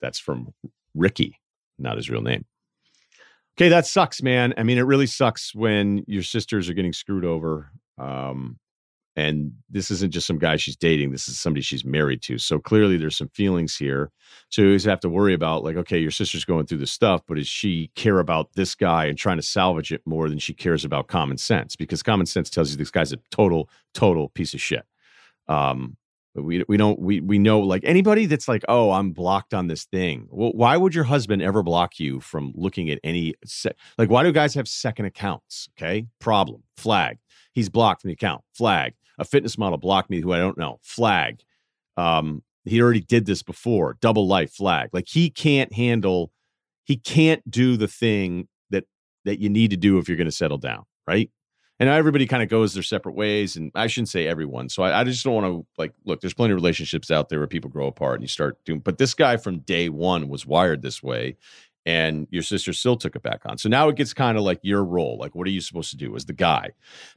That's from Ricky, not his real name. Okay, that sucks, man. I mean, it really sucks when your sisters are getting screwed over. Um, and this isn't just some guy she's dating. This is somebody she's married to. So clearly there's some feelings here. So you always have to worry about like, okay, your sister's going through this stuff, but does she care about this guy and trying to salvage it more than she cares about common sense? Because common sense tells you this guy's a total, total piece of shit. Um, we we don't we we know like anybody that's like oh I'm blocked on this thing. Well, why would your husband ever block you from looking at any se- like why do guys have second accounts? Okay, problem flag. He's blocked from the account. Flag. A fitness model blocked me who I don't know. Flag. Um, he already did this before. Double life flag. Like he can't handle. He can't do the thing that that you need to do if you're going to settle down, right? and everybody kind of goes their separate ways and i shouldn't say everyone so i, I just don't want to like look there's plenty of relationships out there where people grow apart and you start doing but this guy from day one was wired this way and your sister still took it back on so now it gets kind of like your role like what are you supposed to do as the guy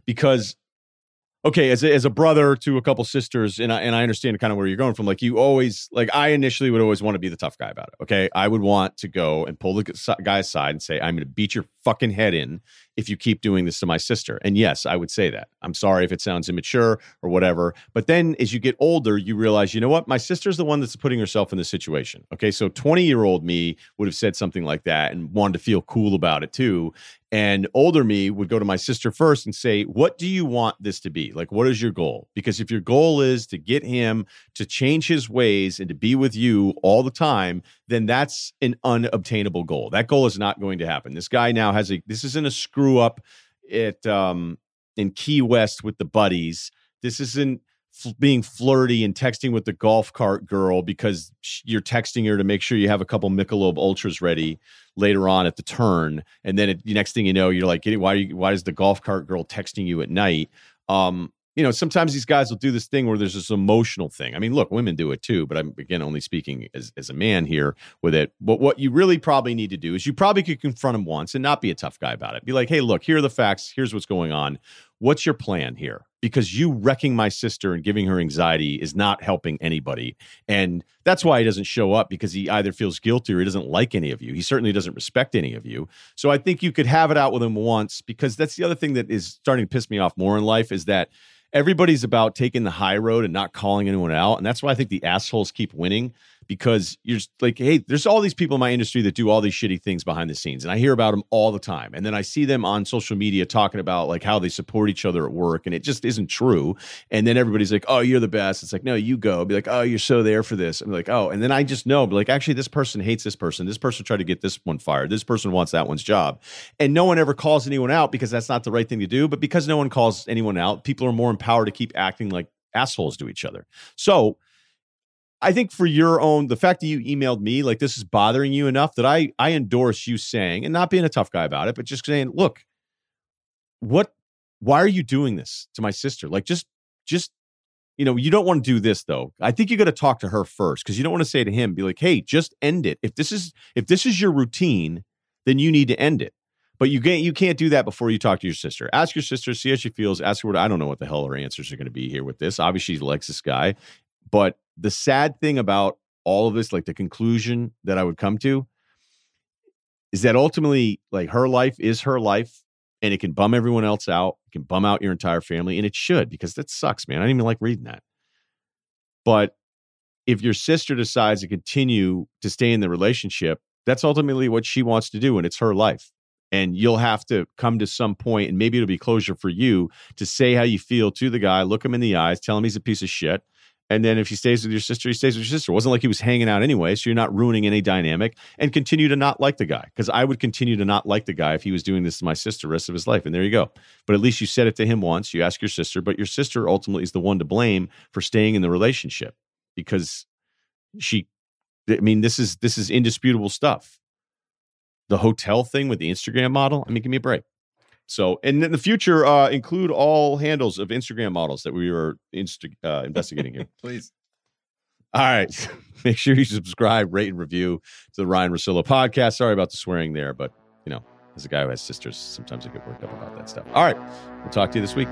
because okay as a, as a brother to a couple sisters and I, and I understand kind of where you're going from like you always like i initially would always want to be the tough guy about it okay? I would want to go and pull the guy aside and say i'm going to beat your fucking head in if you keep doing this to my sister. And yes i would say that. I'm sorry if it sounds immature or whatever but then as you get older you realize you know what? My sister's the one that's putting herself in this situation okay? So 20 year old me would have said something like that and wanted to feel cool about it too. And older me would go to my sister first and say, What do you want this to be? Like, what is your goal? Because if your goal is to get him to change his ways and to be with you all the time, then that's an unobtainable goal. That goal is not going to happen. This guy now has a, this isn't a screw up at, um, in Key West with the buddies. This isn't being flirty and texting with the golf cart girl because you're texting her to make sure you have a couple Michelob Ultras ready later on at the turn, and then it, the next thing you know, you're like, "Getting- why? You, why is the golf cart girl texting you at night? Um, you know, sometimes these guys will do this thing where there's this emotional thing. I mean, look, women do it too, but I'm again only speaking as, as a man here with it. But what you really probably need to do is you probably could confront him once and not be a tough guy about it. Be like, hey, look, here are the facts. Here's what's going on. What's your plan here? Because you wrecking my sister and giving her anxiety is not helping anybody. And that's why he doesn't show up because he either feels guilty or he doesn't like any of you. He certainly doesn't respect any of you. So I think you could have it out with him once because that's the other thing that is starting to piss me off more in life is that everybody's about taking the high road and not calling anyone out. And that's why I think the assholes keep winning because you're like, hey, there's all these people in my industry that do all these shitty things behind the scenes. And I hear about them all the time. And then I see them on social media talking about like how they support each other at work. And it just isn't true. And then everybody's like, oh, you're the best. It's like, no, you go. Be like, oh, you're so there for this. I'm like, oh. And then I just know, like, actually, this person hates this person. This person tried to get this one fired. This person wants that one's job. And no one ever calls anyone out because that's not the right thing to do. But because no one calls anyone out, people are more empowered to keep acting like assholes to each other. So I think for your own, the fact that you emailed me, like this is bothering you enough that I I endorse you saying and not being a tough guy about it, but just saying, look, what why are you doing this to my sister? Like just just you know, you don't want to do this though. I think you got to talk to her first because you don't want to say to him, be like, hey, just end it. If this is if this is your routine, then you need to end it. But you can't you can't do that before you talk to your sister. Ask your sister, see how she feels. Ask her what I don't know what the hell her answers are going to be here with this. Obviously, she likes this guy, but the sad thing about all of this, like the conclusion that I would come to, is that ultimately, like her life is her life, and it can bum everyone else out. It can bum out your entire family, and it should because that sucks, man. I didn't even like reading that. But if your sister decides to continue to stay in the relationship, that's ultimately what she wants to do, and it's her life. And you'll have to come to some point, and maybe it'll be closure for you to say how you feel to the guy, look him in the eyes, tell him he's a piece of shit. And then if he stays with your sister, he stays with your sister. It wasn't like he was hanging out anyway, so you're not ruining any dynamic and continue to not like the guy. Because I would continue to not like the guy if he was doing this to my sister rest of his life. And there you go. But at least you said it to him once. You ask your sister, but your sister ultimately is the one to blame for staying in the relationship because she I mean, this is this is indisputable stuff. The hotel thing with the Instagram model. I mean, give me a break. So, and in the future, uh, include all handles of Instagram models that we were insta- uh, investigating here. Please. All right. Make sure you subscribe, rate, and review to the Ryen Russillo podcast. Sorry about the swearing there, but you know, as a guy who has sisters, sometimes I get worked up about that stuff. All right. We'll talk to you this week.